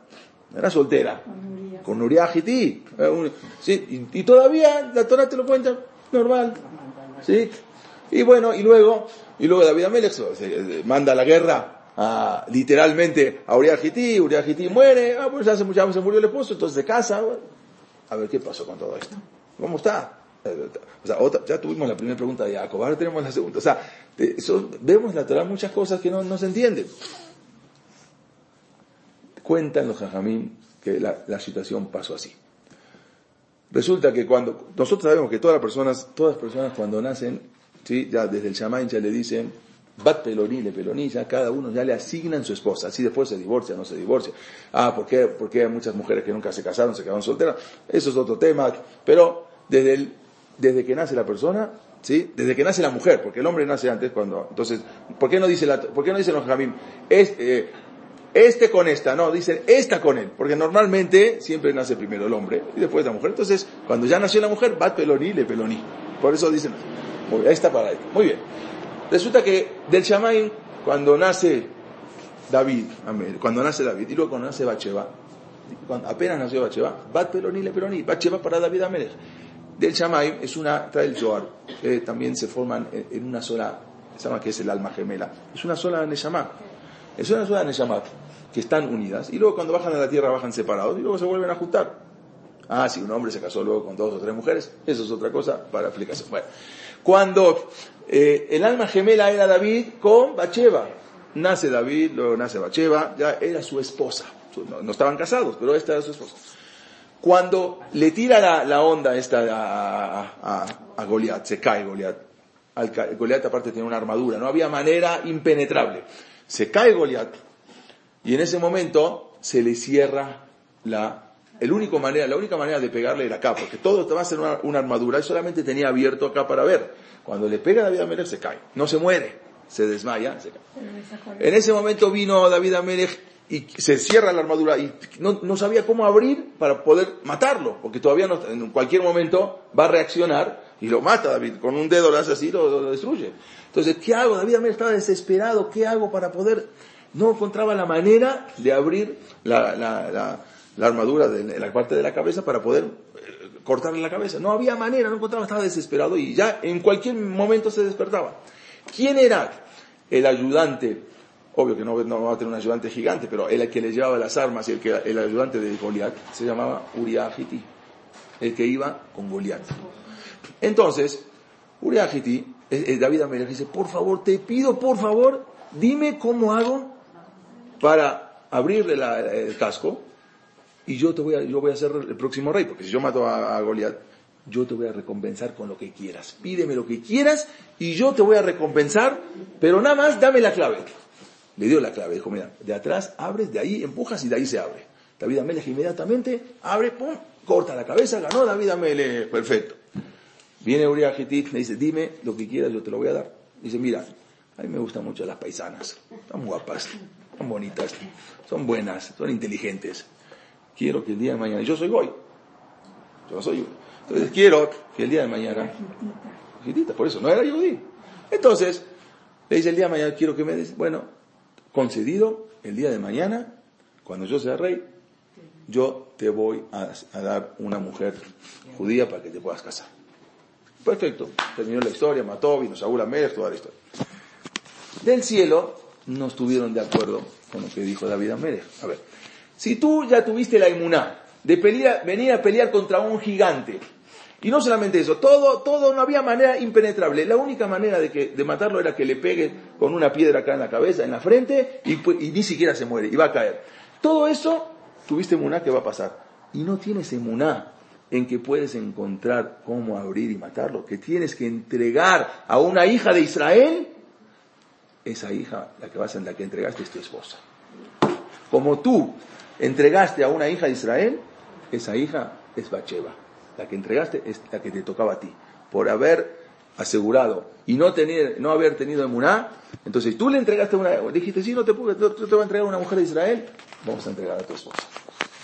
era soltera. Con Nuria Jití. Sí, y, todavía la Torah te lo cuenta normal. ¿Sí? Y bueno, y luego, y luego David Amelech manda la guerra a, literalmente a Uriah Jití, Uriah Jití muere, ah, pues hace mucho se murió el esposo, entonces de casa, a ver qué pasó con todo esto. ¿Cómo está? O sea, ya tuvimos la primera pregunta de Jacob, ahora tenemos la segunda. O sea, vemos la muchas cosas que no, se entienden. Cuentan los jajamín que la, situación pasó así. Resulta que cuando, nosotros sabemos que todas las personas, todas las personas cuando nacen, ¿sí? ya desde el shaman ya le dicen, Bat Peloní, le Peloní, ya cada uno ya le asignan su esposa, así después se divorcia, no se divorcia. Ah, ¿por qué? Porque hay muchas mujeres que nunca se casaron, se quedaron solteras. Eso es otro tema, pero desde el, desde que nace la persona, ¿sí? Desde que nace la mujer, porque el hombre nace antes cuando, entonces, ¿por qué no dice la, por qué no dicen los jamín? Este, este con esta, no, dicen esta con él, porque normalmente siempre nace primero el hombre y después la mujer. Entonces, cuando ya nació la mujer, bat peloní, le peloní. Por eso dicen, ahí está para esto. Muy bien. Resulta que del Shamaim, cuando nace David, cuando nace David, y luego cuando nace Bacheva, apenas nació Bacheva, Bat Peloní le Peloní, Bacheva para David Amelech. Del Shamaim es una, trae el Zohar, que también se forman en una sola, se llama que es el alma gemela, es una sola Neshama, es una sola Neshama, que están unidas, y luego cuando bajan a la tierra bajan separados, y luego se vuelven a juntar. Ah, si un hombre se casó luego con dos o tres mujeres, eso es otra cosa para explicación. Bueno, cuando eh, el alma gemela era David con Bacheva. Nace David, luego nace Bacheva, ya era su esposa. No, estaban casados, pero esta era su esposa. Cuando le tira la, onda esta a, Goliat, se cae Goliat. Goliat aparte tiene una armadura, no había manera impenetrable. Se cae Goliat y en ese momento se le cierra la el único manera, la única manera de pegarle era acá, porque todo va a ser una, armadura y solamente tenía abierto acá para ver. Cuando le pega a David Amelech se cae, no se muere, se desmaya, se cae. En ese momento vino David Amelech y se cierra la armadura y no, sabía cómo abrir para poder matarlo, porque todavía no, en cualquier momento va a reaccionar y lo mata David, con un dedo lo hace así, lo, lo destruye. Entonces, ¿qué hago? David Amelech estaba desesperado, ¿qué hago para poder? No encontraba la manera de abrir la, la la armadura de la parte de la cabeza para poder eh, cortarle la cabeza. No había manera, no encontraba, estaba desesperado y ya en cualquier momento se despertaba. ¿Quién era el ayudante obvio que no, va a tener un ayudante gigante, pero el que le llevaba las armas y el, que, el ayudante de Goliat se llamaba Uriah el que iba con Goliat. Entonces, Uriah eh, eh, David Amelech dice, por favor, te pido, por favor, dime cómo hago para abrirle el casco y yo te voy a, yo voy a ser el próximo rey, porque si yo mato a, a Goliat, yo te voy a recompensar con lo que quieras. Pídeme lo que quieras y yo te voy a recompensar, pero nada más dame la clave. Le dio la clave, dijo, mira, de atrás abres, de ahí empujas y de ahí se abre. David Amelech inmediatamente abre, pum, corta la cabeza, ganó David Amelech, perfecto. Viene Uriah le dice, dime lo que quieras, yo te lo voy a dar. Dice, mira, a mí me gustan mucho las paisanas, son guapas, son bonitas, son buenas, son inteligentes. Quiero que el día de mañana, yo soy Goy, yo soy entonces quiero que el día de mañana, por eso, no era Yudí. Entonces, le dice el día de mañana, quiero que me des, bueno, concedido, el día de mañana, cuando yo sea rey, yo te voy a, dar una mujer judía para que te puedas casar. Perfecto, terminó la historia, mató, vino Saúl Amélez, toda la historia. Del cielo no estuvieron de acuerdo con lo que dijo David Amélez. A ver, si tú ya tuviste la inmuná de venir a pelear contra un gigante, y no solamente eso, todo, todo, no había manera impenetrable. La única manera de, matarlo era que le pegue con una piedra acá en la cabeza, en la frente, y, ni siquiera se muere, y va a caer. Todo eso, tuviste emuná que va a pasar. Y no tienes emuná en que puedes encontrar cómo abrir y matarlo, que tienes que entregar a una hija de Israel, esa hija, la que vas a, la que entregaste es tu esposa. Como tú entregaste a una hija de Israel, esa hija es Bacheva la que entregaste es la que te tocaba a ti. Por haber asegurado y no tener, no haber tenido emuná, entonces tú le entregaste una, dijiste, sí, no te, puedo, te voy a entregar a una mujer de Israel, vamos a entregar a tu esposa.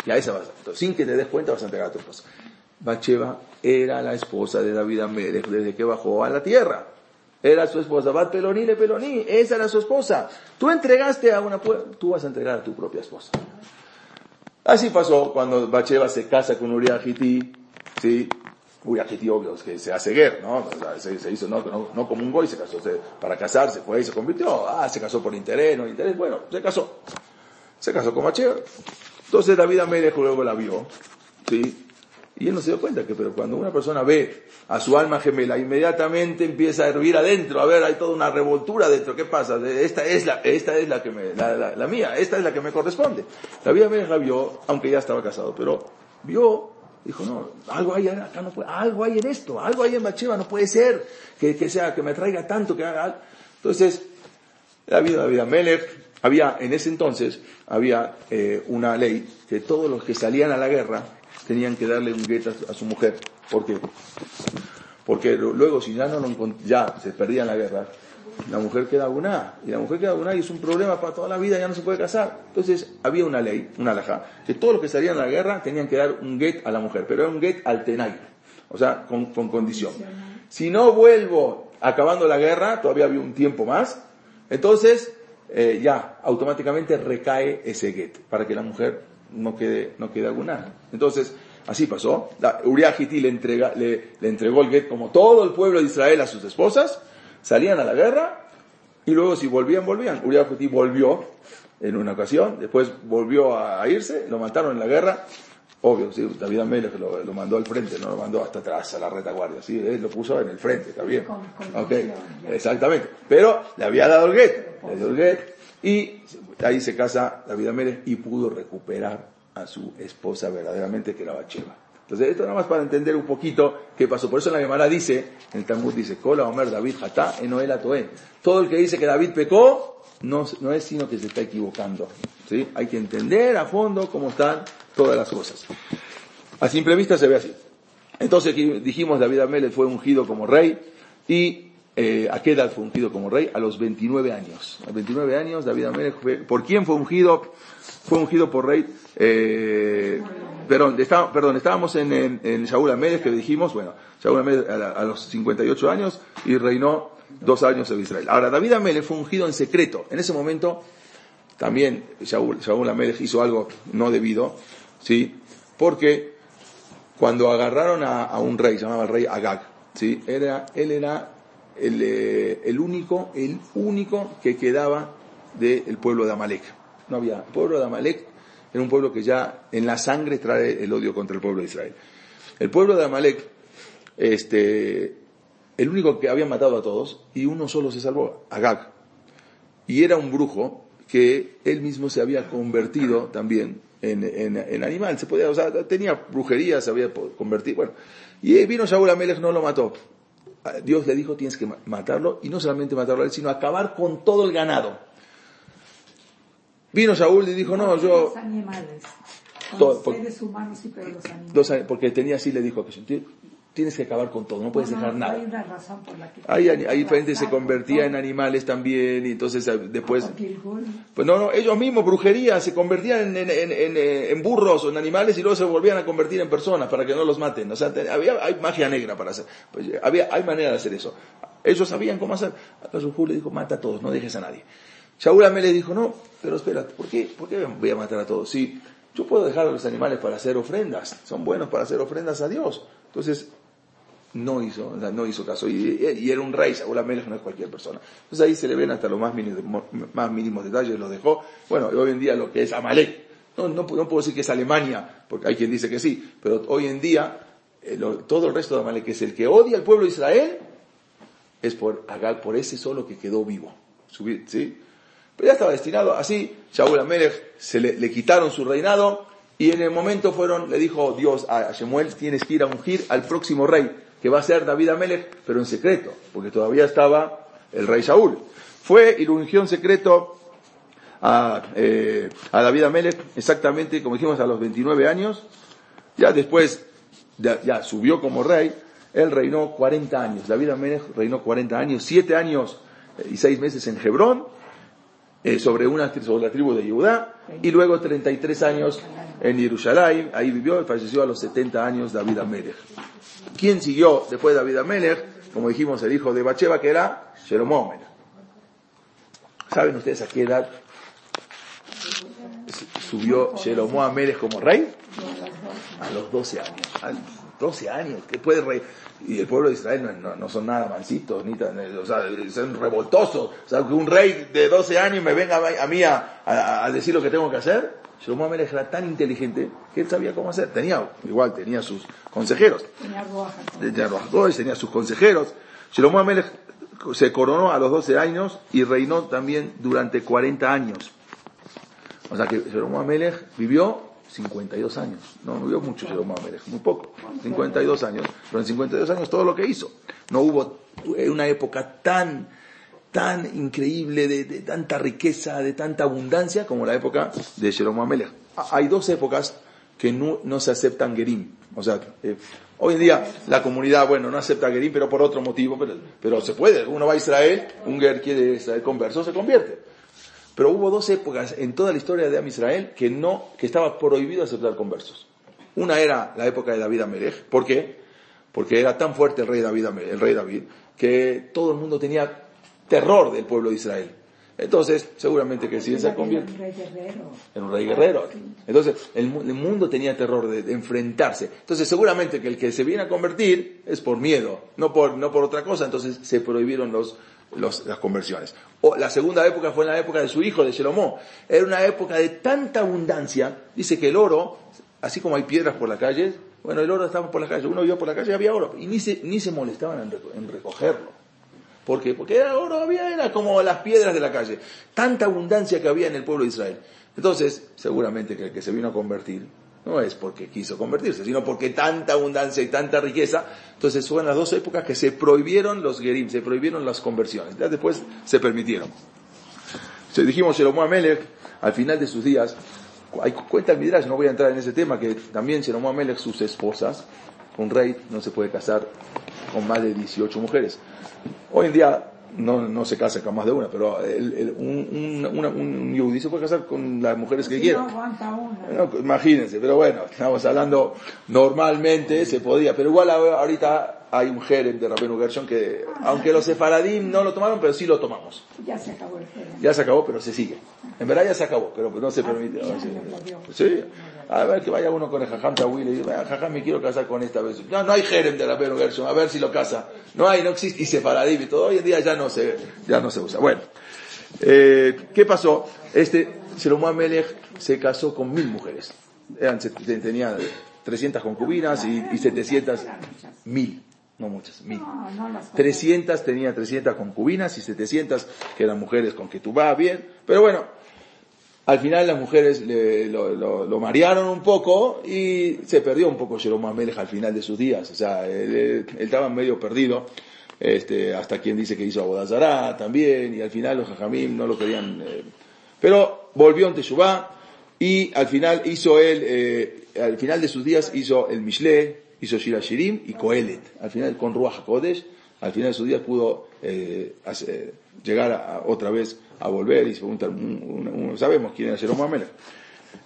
Y a esa vas, entonces, sin que te des cuenta vas a entregar a tu esposa. Bacheva era la esposa de David Amelech desde que bajó a la tierra. Era su esposa, Bat Peloní le Peloní, esa era su esposa. Tú entregaste a una, tú vas a entregar a tu propia esposa. Así pasó cuando Bacheva se casa con Uriah ¿sí? Aquí obvio, que se hace guerra, ¿no? se, hizo, no, no, como un goy, se casó, para casarse fue y se convirtió, ah, se casó por interés, no interés, bueno, se casó. Se casó con Macheo. Entonces David Amelech luego la vio, ¿sí? Y él no se dio cuenta que, pero cuando una persona ve a su alma gemela, inmediatamente empieza a hervir adentro, a ver, hay toda una revoltura adentro, ¿qué pasa? Esta es la, esta es la que me, la, la, mía, esta es la que me corresponde. David Amelech la vio, aunque ya estaba casado, pero vio Dijo, no, algo hay acá no puede, algo hay en esto, algo hay en Bacheva, no puede ser que, que sea, que me traiga tanto, que haga. Entonces, había David Amelech, había, en ese entonces, había eh, una ley que todos los que salían a la guerra tenían que darle un gueto a, su mujer. ¿Por qué? Porque luego, si ya no lo ya se perdía en la guerra, la mujer queda una, y la mujer queda una y es un problema para toda la vida, ya no se puede casar. Entonces había una ley, una alhaja, que todos los que salían a la guerra tenían que dar un get a la mujer, pero era un get al tenay, o sea, con, condición. Si no vuelvo acabando la guerra, todavía había un tiempo más, entonces eh, ya automáticamente recae ese get, para que la mujer no quede, no quede alguna. Entonces, así pasó. Uriah le, entrega, le, le entregó el get como todo el pueblo de Israel a sus esposas, salían a la guerra y luego si volvían, volvían. Uriah volvió en una ocasión, después volvió a irse, lo mataron en la guerra. Obvio, sí, David Amelech lo, lo mandó al frente, no lo mandó hasta atrás, a la retaguardia, sí, él lo puso en el frente, está bien. okay. exactamente. Pero le había dado el get, le dio el get, y ahí se casa David Amelech y pudo recuperar a su esposa verdaderamente, que era Bacheva. Entonces, esto nada más para entender un poquito qué pasó. Por eso la Gemara dice, en el Talmud dice, Kola Omer David Hatá Enoel Atoé. Todo el que dice que David pecó, no, no es sino que se está equivocando. ¿sí? Hay que entender a fondo cómo están todas las cosas. A simple vista se ve así. Entonces dijimos, David Amélez fue ungido como rey y eh, ¿a qué edad fue ungido como rey? A los 29 años. A los 29 años David Amélez fue, ¿por quién fue ungido? Fue ungido por rey eh, perdón, perdón, estábamos en, en, en que dijimos, bueno, Shaul Amelech a, los 58 años y reinó dos años en Israel. Ahora, David Amelech fue ungido en secreto. En ese momento, también Shaul, Shaul hizo algo no debido, ¿sí? Porque cuando agarraron a, un rey, se llamaba el rey Agag, ¿sí? Era, él era el, eh, el único, el único que quedaba del pueblo de Amalek. No había. El pueblo de Amalek era un pueblo que ya en la sangre trae el odio contra el pueblo de Israel. El pueblo de Amalek, este, el único que había matado a todos, y uno solo se salvó, Agag. Y era un brujo que él mismo se había convertido también en, en, animal. Se podía, o sea, tenía brujería, se había convertido. Bueno, y vino Shaul Amelech, no lo mató. Dios le dijo, tienes que matarlo, y no solamente matarlo a él, sino acabar con todo el ganado. Vino Saúl y dijo, no, yo... Los animales. Todo, seres humanos y pero los animales. porque tenía así, le dijo que tienes que acabar con todo, no puedes dejar nada. Hay una razón por la que... Hay, hay diferentes, se convertía en animales también, y entonces eh, después... Pues no, no, ellos mismos, brujería, se convertían en, en, en, en, burros o en animales y luego se volvían a convertir en personas para que no los maten. O sea, había, hay magia negra para hacer. Pues, había, hay manera de hacer eso. Ellos sabían cómo hacer. Entonces le dijo, mata a todos, no dejes a nadie. Shaul le dijo, no, pero espera, ¿por qué, ¿por qué voy a matar a todos? Si yo puedo dejar a los animales para hacer ofrendas, son buenos para hacer ofrendas a Dios. Entonces, no hizo, no hizo caso. Y, era un rey, Shaul Amelech no es cualquier persona. Entonces ahí se le ven hasta los más mínimos, más mínimos detalles, los dejó. Bueno, hoy en día lo que es Amalek, no, no, puedo decir que es Alemania, porque hay quien dice que sí, pero hoy en día eh, todo el resto de Amalek, es el que odia al pueblo de Israel, es por por ese solo que quedó vivo. ¿sí? Pero ya estaba destinado así. Shaul Amelech se le, quitaron su reinado y en el momento fueron, le dijo Dios a Shemuel, tienes que ir a ungir al próximo rey, que va a ser David Amelech, pero en secreto, porque todavía estaba el rey Shaul. Fue y lo en secreto a, eh, a David Amelech, exactamente como dijimos a los 29 años. Ya después, ya, subió como rey, él reinó 40 años. David Amelech reinó 40 años, 7 años y 6 meses en Hebrón eh, sobre, una, sobre la tribu de Judá, y luego 33 años en Jerusalén, ahí vivió y falleció a los 70 años David Amelech. ¿Quién siguió después de David Amelech? Como dijimos, el hijo de Bacheva, que era Jeroboam. ¿Saben ustedes a qué edad subió Jeroboam Amelech como rey? A los 12 años. A los 12 años, que puede rey y el pueblo de Israel no, son nada mansitos, ni tan, o sea, son revoltosos. O sea, que un rey de 12 años me venga a mí a, decir lo que tengo que hacer. Shlomo Amelech era tan inteligente que él sabía cómo hacer. Tenía, igual, tenía sus consejeros. Tenía Tenía tenía sus consejeros. Shlomo Amelech se coronó a los 12 años y reinó también durante 40 años. O sea que Shlomo Amelech vivió 52 años. No, no hubo mucho muy poco. 52 años. Pero en 52 años todo lo que hizo. No hubo una época tan, tan increíble, de, tanta riqueza, de tanta abundancia como la época de Jerome Amelech. Hay dos épocas que no, se aceptan Gerim. O sea, eh, hoy en día la comunidad, bueno, no acepta Gerim, pero por otro motivo, pero, pero se puede. Uno va a Israel, un Ger quiere Israel converso, se convierte. Pero hubo dos épocas en toda la historia de Am Israel que no, que estaba prohibido aceptar conversos. Una era la época de David Amelech. ¿Por qué? Porque era tan fuerte el rey David, el rey David, que todo el mundo tenía terror del pueblo de Israel. Entonces, seguramente que si él se convierte. En un rey guerrero. Entonces, el, mundo tenía terror de, enfrentarse. Entonces, seguramente que el que se viene a convertir es por miedo, no por, no por otra cosa. Entonces, se prohibieron los, las conversiones. O la segunda época fue en la época de su hijo, de Shelomó. Era una época de tanta abundancia. Dice que el oro, así como hay piedras por la calle, bueno, el oro estaba por la calle. Uno vio por la calle y había oro. Y ni se, ni se molestaban en, recogerlo. ¿Por qué? Porque era oro, había, era como las piedras de la calle. Tanta abundancia que había en el pueblo de Israel. Entonces, seguramente que el que se vino a convertir no es porque quiso convertirse, sino porque tanta abundancia y tanta riqueza. Entonces fueron las dos épocas que se prohibieron los gerim, se prohibieron las conversiones. Ya después se permitieron. Se dijimos Shelomo Amelech, al final de sus días, hay, cuenta el Midrash, no voy a entrar en ese tema, que también Shelomo Amelech, sus esposas, un rey no se puede casar con más de 18 mujeres. Hoy en día no, no se casa con más de una, pero el, un, un, un, se puede casar con las mujeres que quiera. imagínense, pero bueno, estamos hablando normalmente, se podía, pero igual ahorita hay un jerem de Rabenu Gershon que, aunque los sefaradim no lo tomaron, pero sí lo tomamos. Ya se acabó el jerem. Ya se acabó, pero se sigue. En verdad ya se acabó, pero no se ah, permite. sí. A ver que vaya uno con el Jajam Tawil y dice, Jajam me quiero casar con esta vez. No, no hay jerem de Rabenu Gershon, a ver si lo casa. No hay, no existe, y sefaradim y todo. Hoy en día ya no se, ya no se usa. Bueno. Eh, ¿Qué pasó? Este Melech se casó con mil mujeres. Eran, tenía 300 concubinas y, y 700, mil, no muchas, mil. 300 tenía 300 concubinas y 700 que eran mujeres con que tú vas bien. Pero bueno, al final las mujeres le, lo, marearon un poco y se perdió un poco Jerome Melech al final de sus días. O sea, él, estaba medio perdido. Este, hasta quien dice que hizo Abodazará también, y al final los Jajamim no lo querían. Eh, pero volvió en Teshuvah y al final hizo él, eh, al final de sus días hizo el Mishle, hizo Shira Shirim y Kohelet. Al final con Ruach HaKodesh, al final de sus días pudo eh, llegar otra vez a volver y se pregunta, sabemos quién era Jerome Amelech.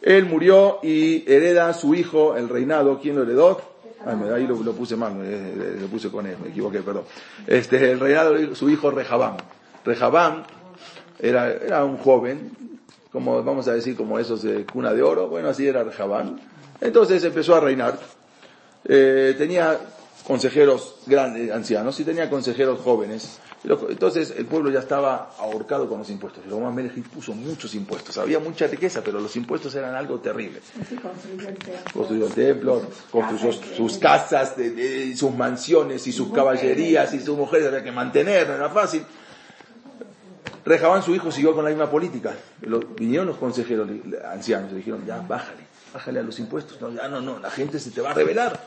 Él murió y hereda a su hijo el reinado. ¿Quién lo heredó? ahí lo, puse mal, eh, lo puse con él, me equivoqué, perdón. Este, el reinado, su hijo Rehabam. Rehabam era, era un joven, como vamos a decir, como esos de cuna de oro, bueno, así era Rehabam. Entonces empezó a reinar. Eh, tenía consejeros grandes, ancianos, y tenía consejeros jóvenes. Entonces el pueblo ya estaba ahorcado con los impuestos. El Omar Melech puso muchos impuestos. Había mucha riqueza, pero los impuestos eran algo terrible. Construyó el templo, construyó sus casas, sus mansiones y sus caballerías y sus mujeres había que mantener, no era fácil. Rejabán su hijo siguió con la misma política. vinieron los consejeros ancianos y dijeron, ya, bájale, bájale a los impuestos. No, ya no, no, la gente se te va a rebelar.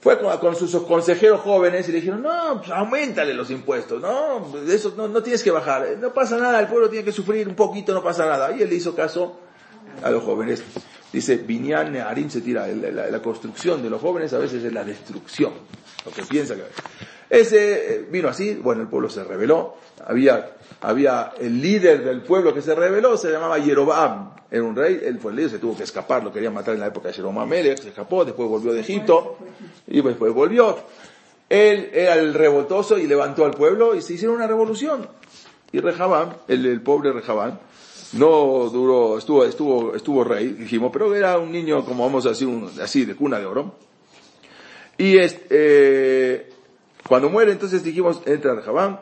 Fue con, sus consejeros jóvenes y le dijeron, no, pues aumentale los impuestos, no, eso no, no, tienes que bajar, no pasa nada, el pueblo tiene que sufrir un poquito, no pasa nada. Y él le hizo caso a los jóvenes. Dice, Binyan Nearim se tira, la, construcción de los jóvenes a veces es la destrucción, lo que piensa que... Ese vino así, bueno, el pueblo se rebeló, había, había el líder del pueblo que se rebeló, se llamaba Yerobam, era un rey, él fue el líder, se tuvo que escapar, lo querían matar en la época de Melech, se escapó, después volvió de Egipto, y después volvió. Él era el revoltoso y levantó al pueblo y se hicieron una revolución. Y Rehabam, el, pobre Rehabam, no duró, estuvo, estuvo, estuvo rey, dijimos, pero era un niño como vamos a decir, así de cuna de oro. Y eh, cuando muere, entonces dijimos, entra Rehabam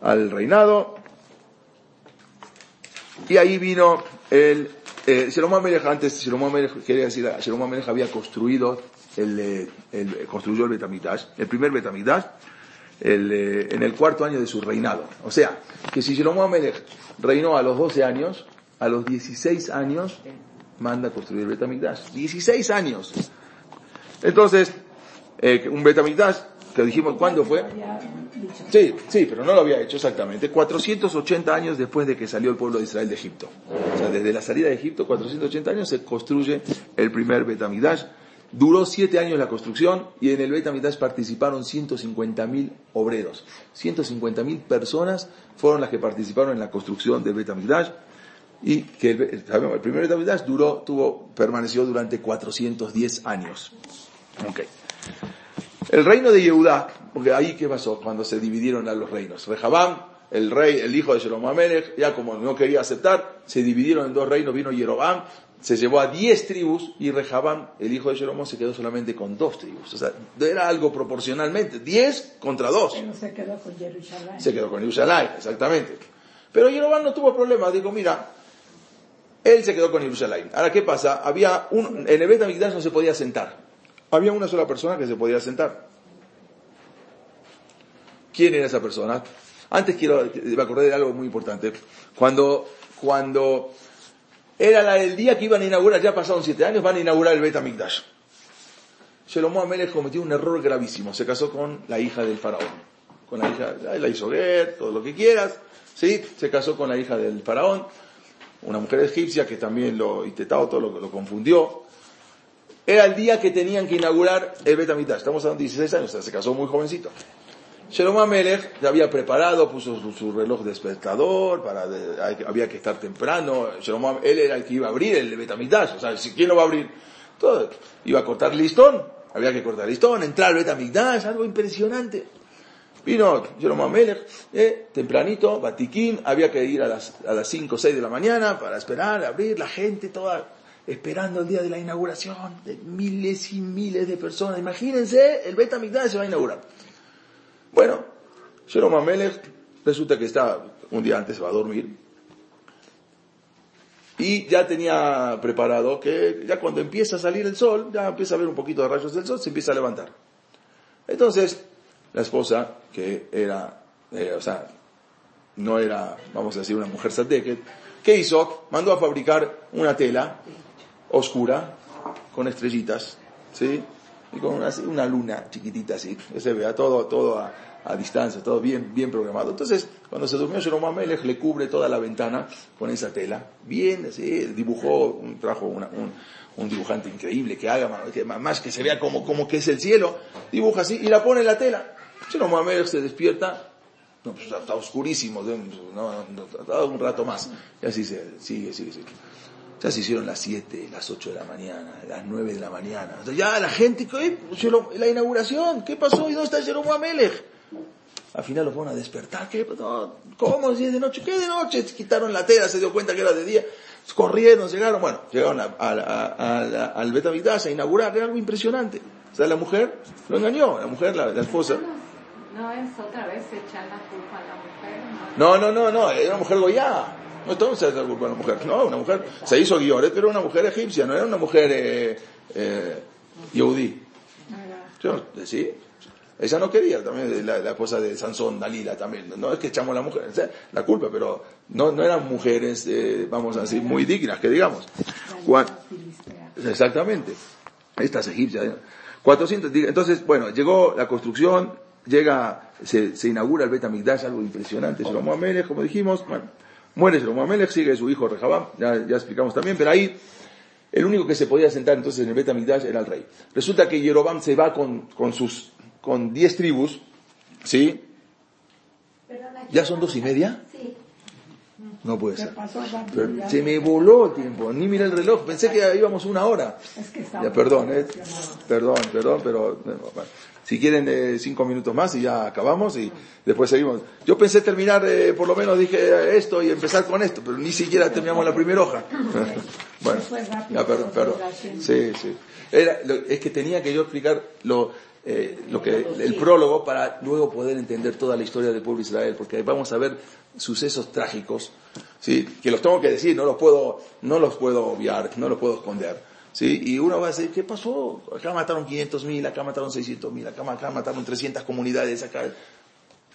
al reinado, y ahí vino el, eh, antes, Shalom quería decir, había construido el, eh, el, construyó el Betamigdash, el primer Betamigdash, el, eh, en el cuarto año de su reinado. O sea, que si Shalom reinó a los 12 años, a los 16 años manda a construir el Betamigdash. 16 años. Entonces, eh, un Betamigdash, que dijimos, ¿cuándo fue? Sí, sí, pero no lo había hecho exactamente. 480 años después de que salió el pueblo de Israel de Egipto. O sea, desde la salida de Egipto, 480 años, se construye el primer Betamidash. Duró siete años la construcción y en el Betamidash participaron 150.000 obreros. 150.000 personas fueron las que participaron en la construcción del Betamidash y que el, el primer Betamidash duró, tuvo, permaneció durante 410 años. Okay. El reino de Yehudá, porque ahí qué pasó cuando se dividieron a los reinos. Rehabam, el rey, el hijo de Jerome Amelech, ya como no quería aceptar, se dividieron en dos reinos, vino Yerobam, se llevó a diez tribus y Rehabam, el hijo de Jeroboam, se quedó solamente con dos tribus. O sea, era algo proporcionalmente, diez contra dos. Pero se quedó con Jerusalén. Se quedó con Jerusalén, exactamente. Pero Yerobam no tuvo problema, digo, mira, él se quedó con Jerusalén. Ahora, ¿qué pasa? Había un, en el Bet no se podía sentar había una sola persona que se podía sentar. ¿Quién era esa persona? Antes quiero, me acordé de algo muy importante. Cuando, cuando era el día que iban a inaugurar, ya pasaron siete años, van a inaugurar el Bet HaMikdash. Shelomo Amelech cometió un error gravísimo. Se casó con la hija del faraón. Con la hija, la hizo ver, todo lo que quieras. ¿Sí? Se casó con la hija del faraón. Una mujer egipcia que también lo intentó, todo lo confundió. Era el día que tenían que inaugurar el Betamitash. Estamos hablando de 16 años, se casó muy jovencito. Shalom Amelech ya había preparado, puso su, reloj despertador, para, había que estar temprano. Shalom él era el que iba a abrir el Betamitash. O sea, ¿quién lo va a abrir? Todo. Iba a cortar listón, había que cortar listón, entrar al Betamigdash, algo impresionante. Vino Shalom Amelech, eh, tempranito, Batiquín, había que ir a las, a las 5 o 6 de la mañana para esperar, abrir, la gente toda esperando el día de la inauguración de miles y miles de personas. Imagínense, el Betamigdash se va a inaugurar. Bueno, Jerome Amelech resulta que está un día antes va a dormir, y ya tenía preparado que ya cuando empieza a salir el sol, ya empieza a ver un poquito de rayos del sol, se empieza a levantar. Entonces, la esposa, que era, eh, o sea, no era, vamos a decir, una mujer sateket, ¿qué hizo? Mandó a fabricar una tela oscura, con estrellitas, ¿sí? Y con una, una luna chiquitita así, que se vea todo, todo a, a distancia, todo bien, bien programado. Entonces, cuando se durmió Amelech, le cubre toda la ventana con esa tela. Bien, así, dibujó, trajo un, un, dibujante increíble que haga, más que se vea como, como que es el cielo, dibuja así y la pone en la tela. Amelech se despierta, no, pues está, oscurísimo, no, no, un rato más. Y así se, sigue, sigue, sigue. Ya se hicieron las 7, las 8 de la mañana, las 9 de la mañana. ya la gente, ¿qué? la inauguración, ¿qué pasó? ¿Y dónde está Jerome Amelech? Al final los van a despertar. ¿Qué? ¿Cómo? Si es de noche. ¿Qué de noche? Quitaron la tela, se dio cuenta que era de día. Corrieron, llegaron. Bueno, llegaron a, a, al Betamigdash a inaugurar. Era algo impresionante. O sea, la mujer lo engañó. La mujer, la, esposa. No es otra vez echar la culpa a la mujer. No, no, no, no. Era una mujer goya. No entonces la culpa a la mujer. No, una mujer. Se hizo guiones, pero era una mujer egipcia. No era una mujer eh, eh, yehudí. ¿Sí? Ella no quería, también la, esposa de Sansón, Dalila también. No es que echamos la mujer, la culpa, pero no, no eran mujeres, eh, vamos a decir, muy dignas, que digamos. exactamente. Estas egipcias. 400, entonces, bueno, llegó la construcción, llega, se, se inaugura el Bet algo impresionante. Shlomo Amelech, como dijimos, bueno, muere Shlomo Amelech, sigue su hijo Rehabam, ya, ya explicamos también, pero ahí el único que se podía sentar entonces en el Bet era el rey. Resulta que Yerobam se va con, con sus con 10 tribus, ¿sí? ¿Ya son dos y media? Sí. No puede ser. se me voló el tiempo, ni miré el reloj, pensé que íbamos una hora. Es que ya, perdón, eh, perdón, perdón, pero si quieren eh, cinco minutos más y ya acabamos y después seguimos. Yo pensé terminar, eh, por lo menos dije esto y empezar con esto, pero ni siquiera terminamos la primera hoja. bueno, ya, perdón, perdón. Sí, sí. Era, es que tenía que yo explicar lo, eh, lo que, el prólogo para luego poder entender toda la historia del pueblo de Israel, porque vamos a ver sucesos trágicos, ¿sí? que los tengo que decir, no los puedo, no los puedo obviar, no los puedo esconder. ¿Sí? Y uno va a decir, ¿qué pasó? Acá mataron 500 mil, acá mataron 600 mil, acá, acá mataron 300 comunidades, acá.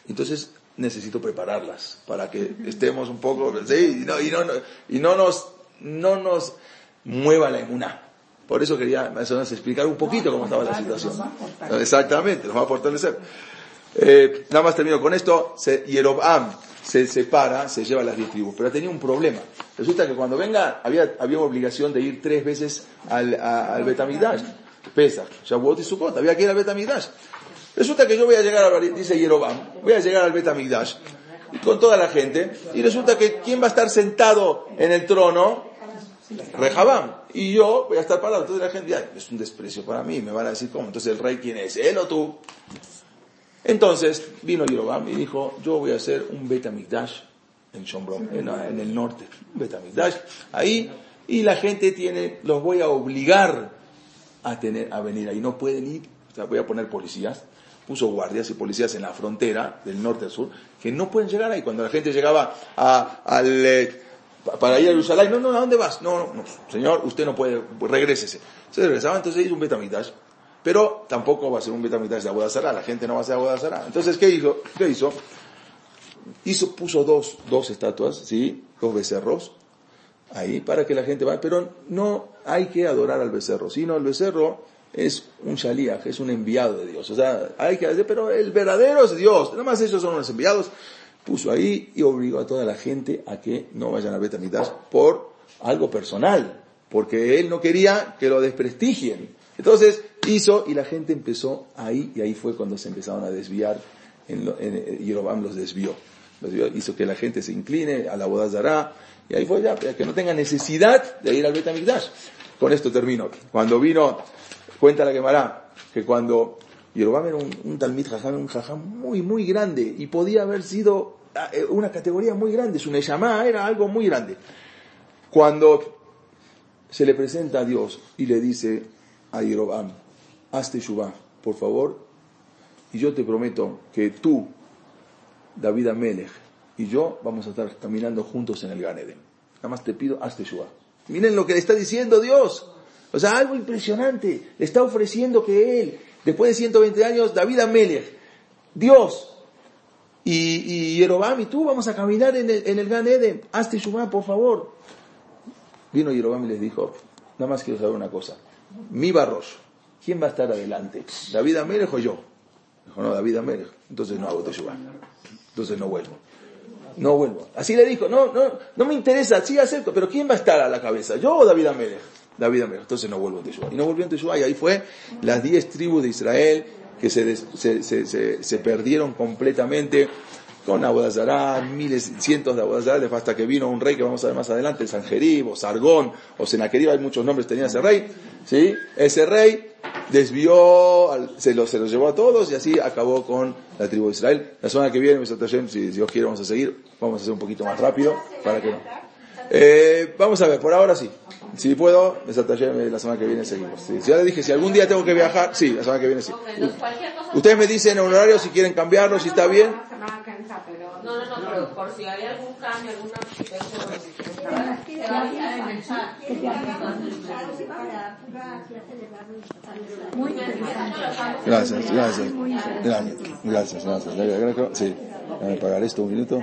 Entonces necesito prepararlas para que estemos un poco, ¿sí? y, no, y, no, y no nos, no nos mueva la emuná. Por eso quería más o menos explicar un poquito cómo estaba la situación. Exactamente, nos va a fortalecer. Eh, nada más termino con esto. Se, Yerobam se separa, se lleva las diez tribus, pero tenía un problema. Resulta que cuando venga, había, había obligación de ir tres veces al, al Betamigdash. Pesach, Shavuot y Sukkot, había que ir al Betamigdash. Resulta que yo voy a llegar a, dice Yerobam, voy a llegar al Betamigdash con toda la gente, y resulta que ¿quién va a estar sentado en el trono? Rehabam. Y yo voy a estar parado. Entonces la gente, es un desprecio para mí. Me van a decir, ¿cómo? Entonces el rey, ¿quién es? ¿Él o tú? Entonces vino Yerobam y dijo, yo voy a hacer un Betamigdash en Shombrom, en, el norte. Un Betamigdash ahí. Y la gente tiene, los voy a obligar a tener, a venir ahí. No pueden ir. O sea, voy a poner policías. Puso guardias y policías en la frontera del norte al sur que no pueden llegar ahí. Cuando la gente llegaba a, al, eh, para ir a Jerusalén. No, no, ¿a dónde vas? No, no, señor, usted no puede, regrésese. Se regresaba, entonces hizo un betamitash. Pero tampoco va a ser un betamitash de Abodazara, la gente no va a ser Abodazara. Entonces, ¿qué hizo? ¿Qué hizo? Hizo, puso dos, dos estatuas, ¿sí? Dos becerros, ahí, para que la gente vaya. Pero no hay que adorar al becerro, sino el becerro es un shaliach, es un enviado de Dios. O sea, hay que decir, pero el verdadero es Dios. Nada más esos son los enviados puso ahí y obligó a toda la gente a que no vayan a Betamidash por algo personal, porque él no quería que lo desprestigien. Entonces hizo y la gente empezó ahí y ahí fue cuando se empezaron a desviar, en, en, Yerobam los desvió. Hizo que la gente se incline a la boda y ahí fue ya, que no tenga necesidad de ir al Betamigdash. Con esto termino. Cuando vino, cuenta la quemará, que cuando Yerobam era un, un Talmid Jajam, un Jajam muy, muy grande y podía haber sido ah, eh, una categoría muy grande, su Neyamá era algo muy grande. Cuando se le presenta a Dios y le dice a Yerobam, hazte Shubá, por favor, y yo te prometo que tú, David Amelech, y yo vamos a estar caminando juntos en el Ganeden. Nada más te pido, hazte Yeshua. Miren lo que le está diciendo Dios. O sea, algo impresionante. Le está ofreciendo que él, después de 120 años, David Amelech, Dios, y, Yerobam y tú vamos a caminar en el, en Eden. Hazte Yeshua, por favor. Vino Yerobam y les dijo, nada más quiero saber una cosa. Mi barros, ¿quién va a estar adelante? ¿David Amelech o yo? Dijo, no, David Amelech. Entonces no hago Teshuvah. Entonces no vuelvo. No vuelvo. Así le dijo, no, no, no me interesa, sí acepto, pero ¿quién va a estar a la cabeza? ¿Yo o David Amelech? David Amelech. Entonces no vuelvo a Teshuvah. Y no volvió a Teshuvah y ahí fue las diez tribus de Israel que se, se, se, se perdieron completamente con Abodazará, miles, cientos de Abodazará, hasta que vino un rey que vamos a ver más adelante, Sanjerib, o Sargón, o Senaquerib, hay muchos nombres tenía ese rey, ¿sí? Ese rey desvió, se los se los llevó a todos y así acabó con la tribu de Israel. La semana que viene, si Dios quiere, vamos a seguir, vamos a hacer un poquito más rápido, para que no. Eh, vamos a ver, por ahora sí. Si puedo. Tashem, la semana que viene seguimos. Sí, ya le dije, si algún día tengo que viajar, sí, la semana que viene sí. Ustedes me dicen en horario si quieren cambiarlo, si está bien. Entra, pero- No, no, no, pero por si hay algún cambio, alguna Se va a avisar en el chat. Que te Muy interesante. Gracias, gracias. Gracias, gracias, gracias. Sí, déjame pagar esto un minuto.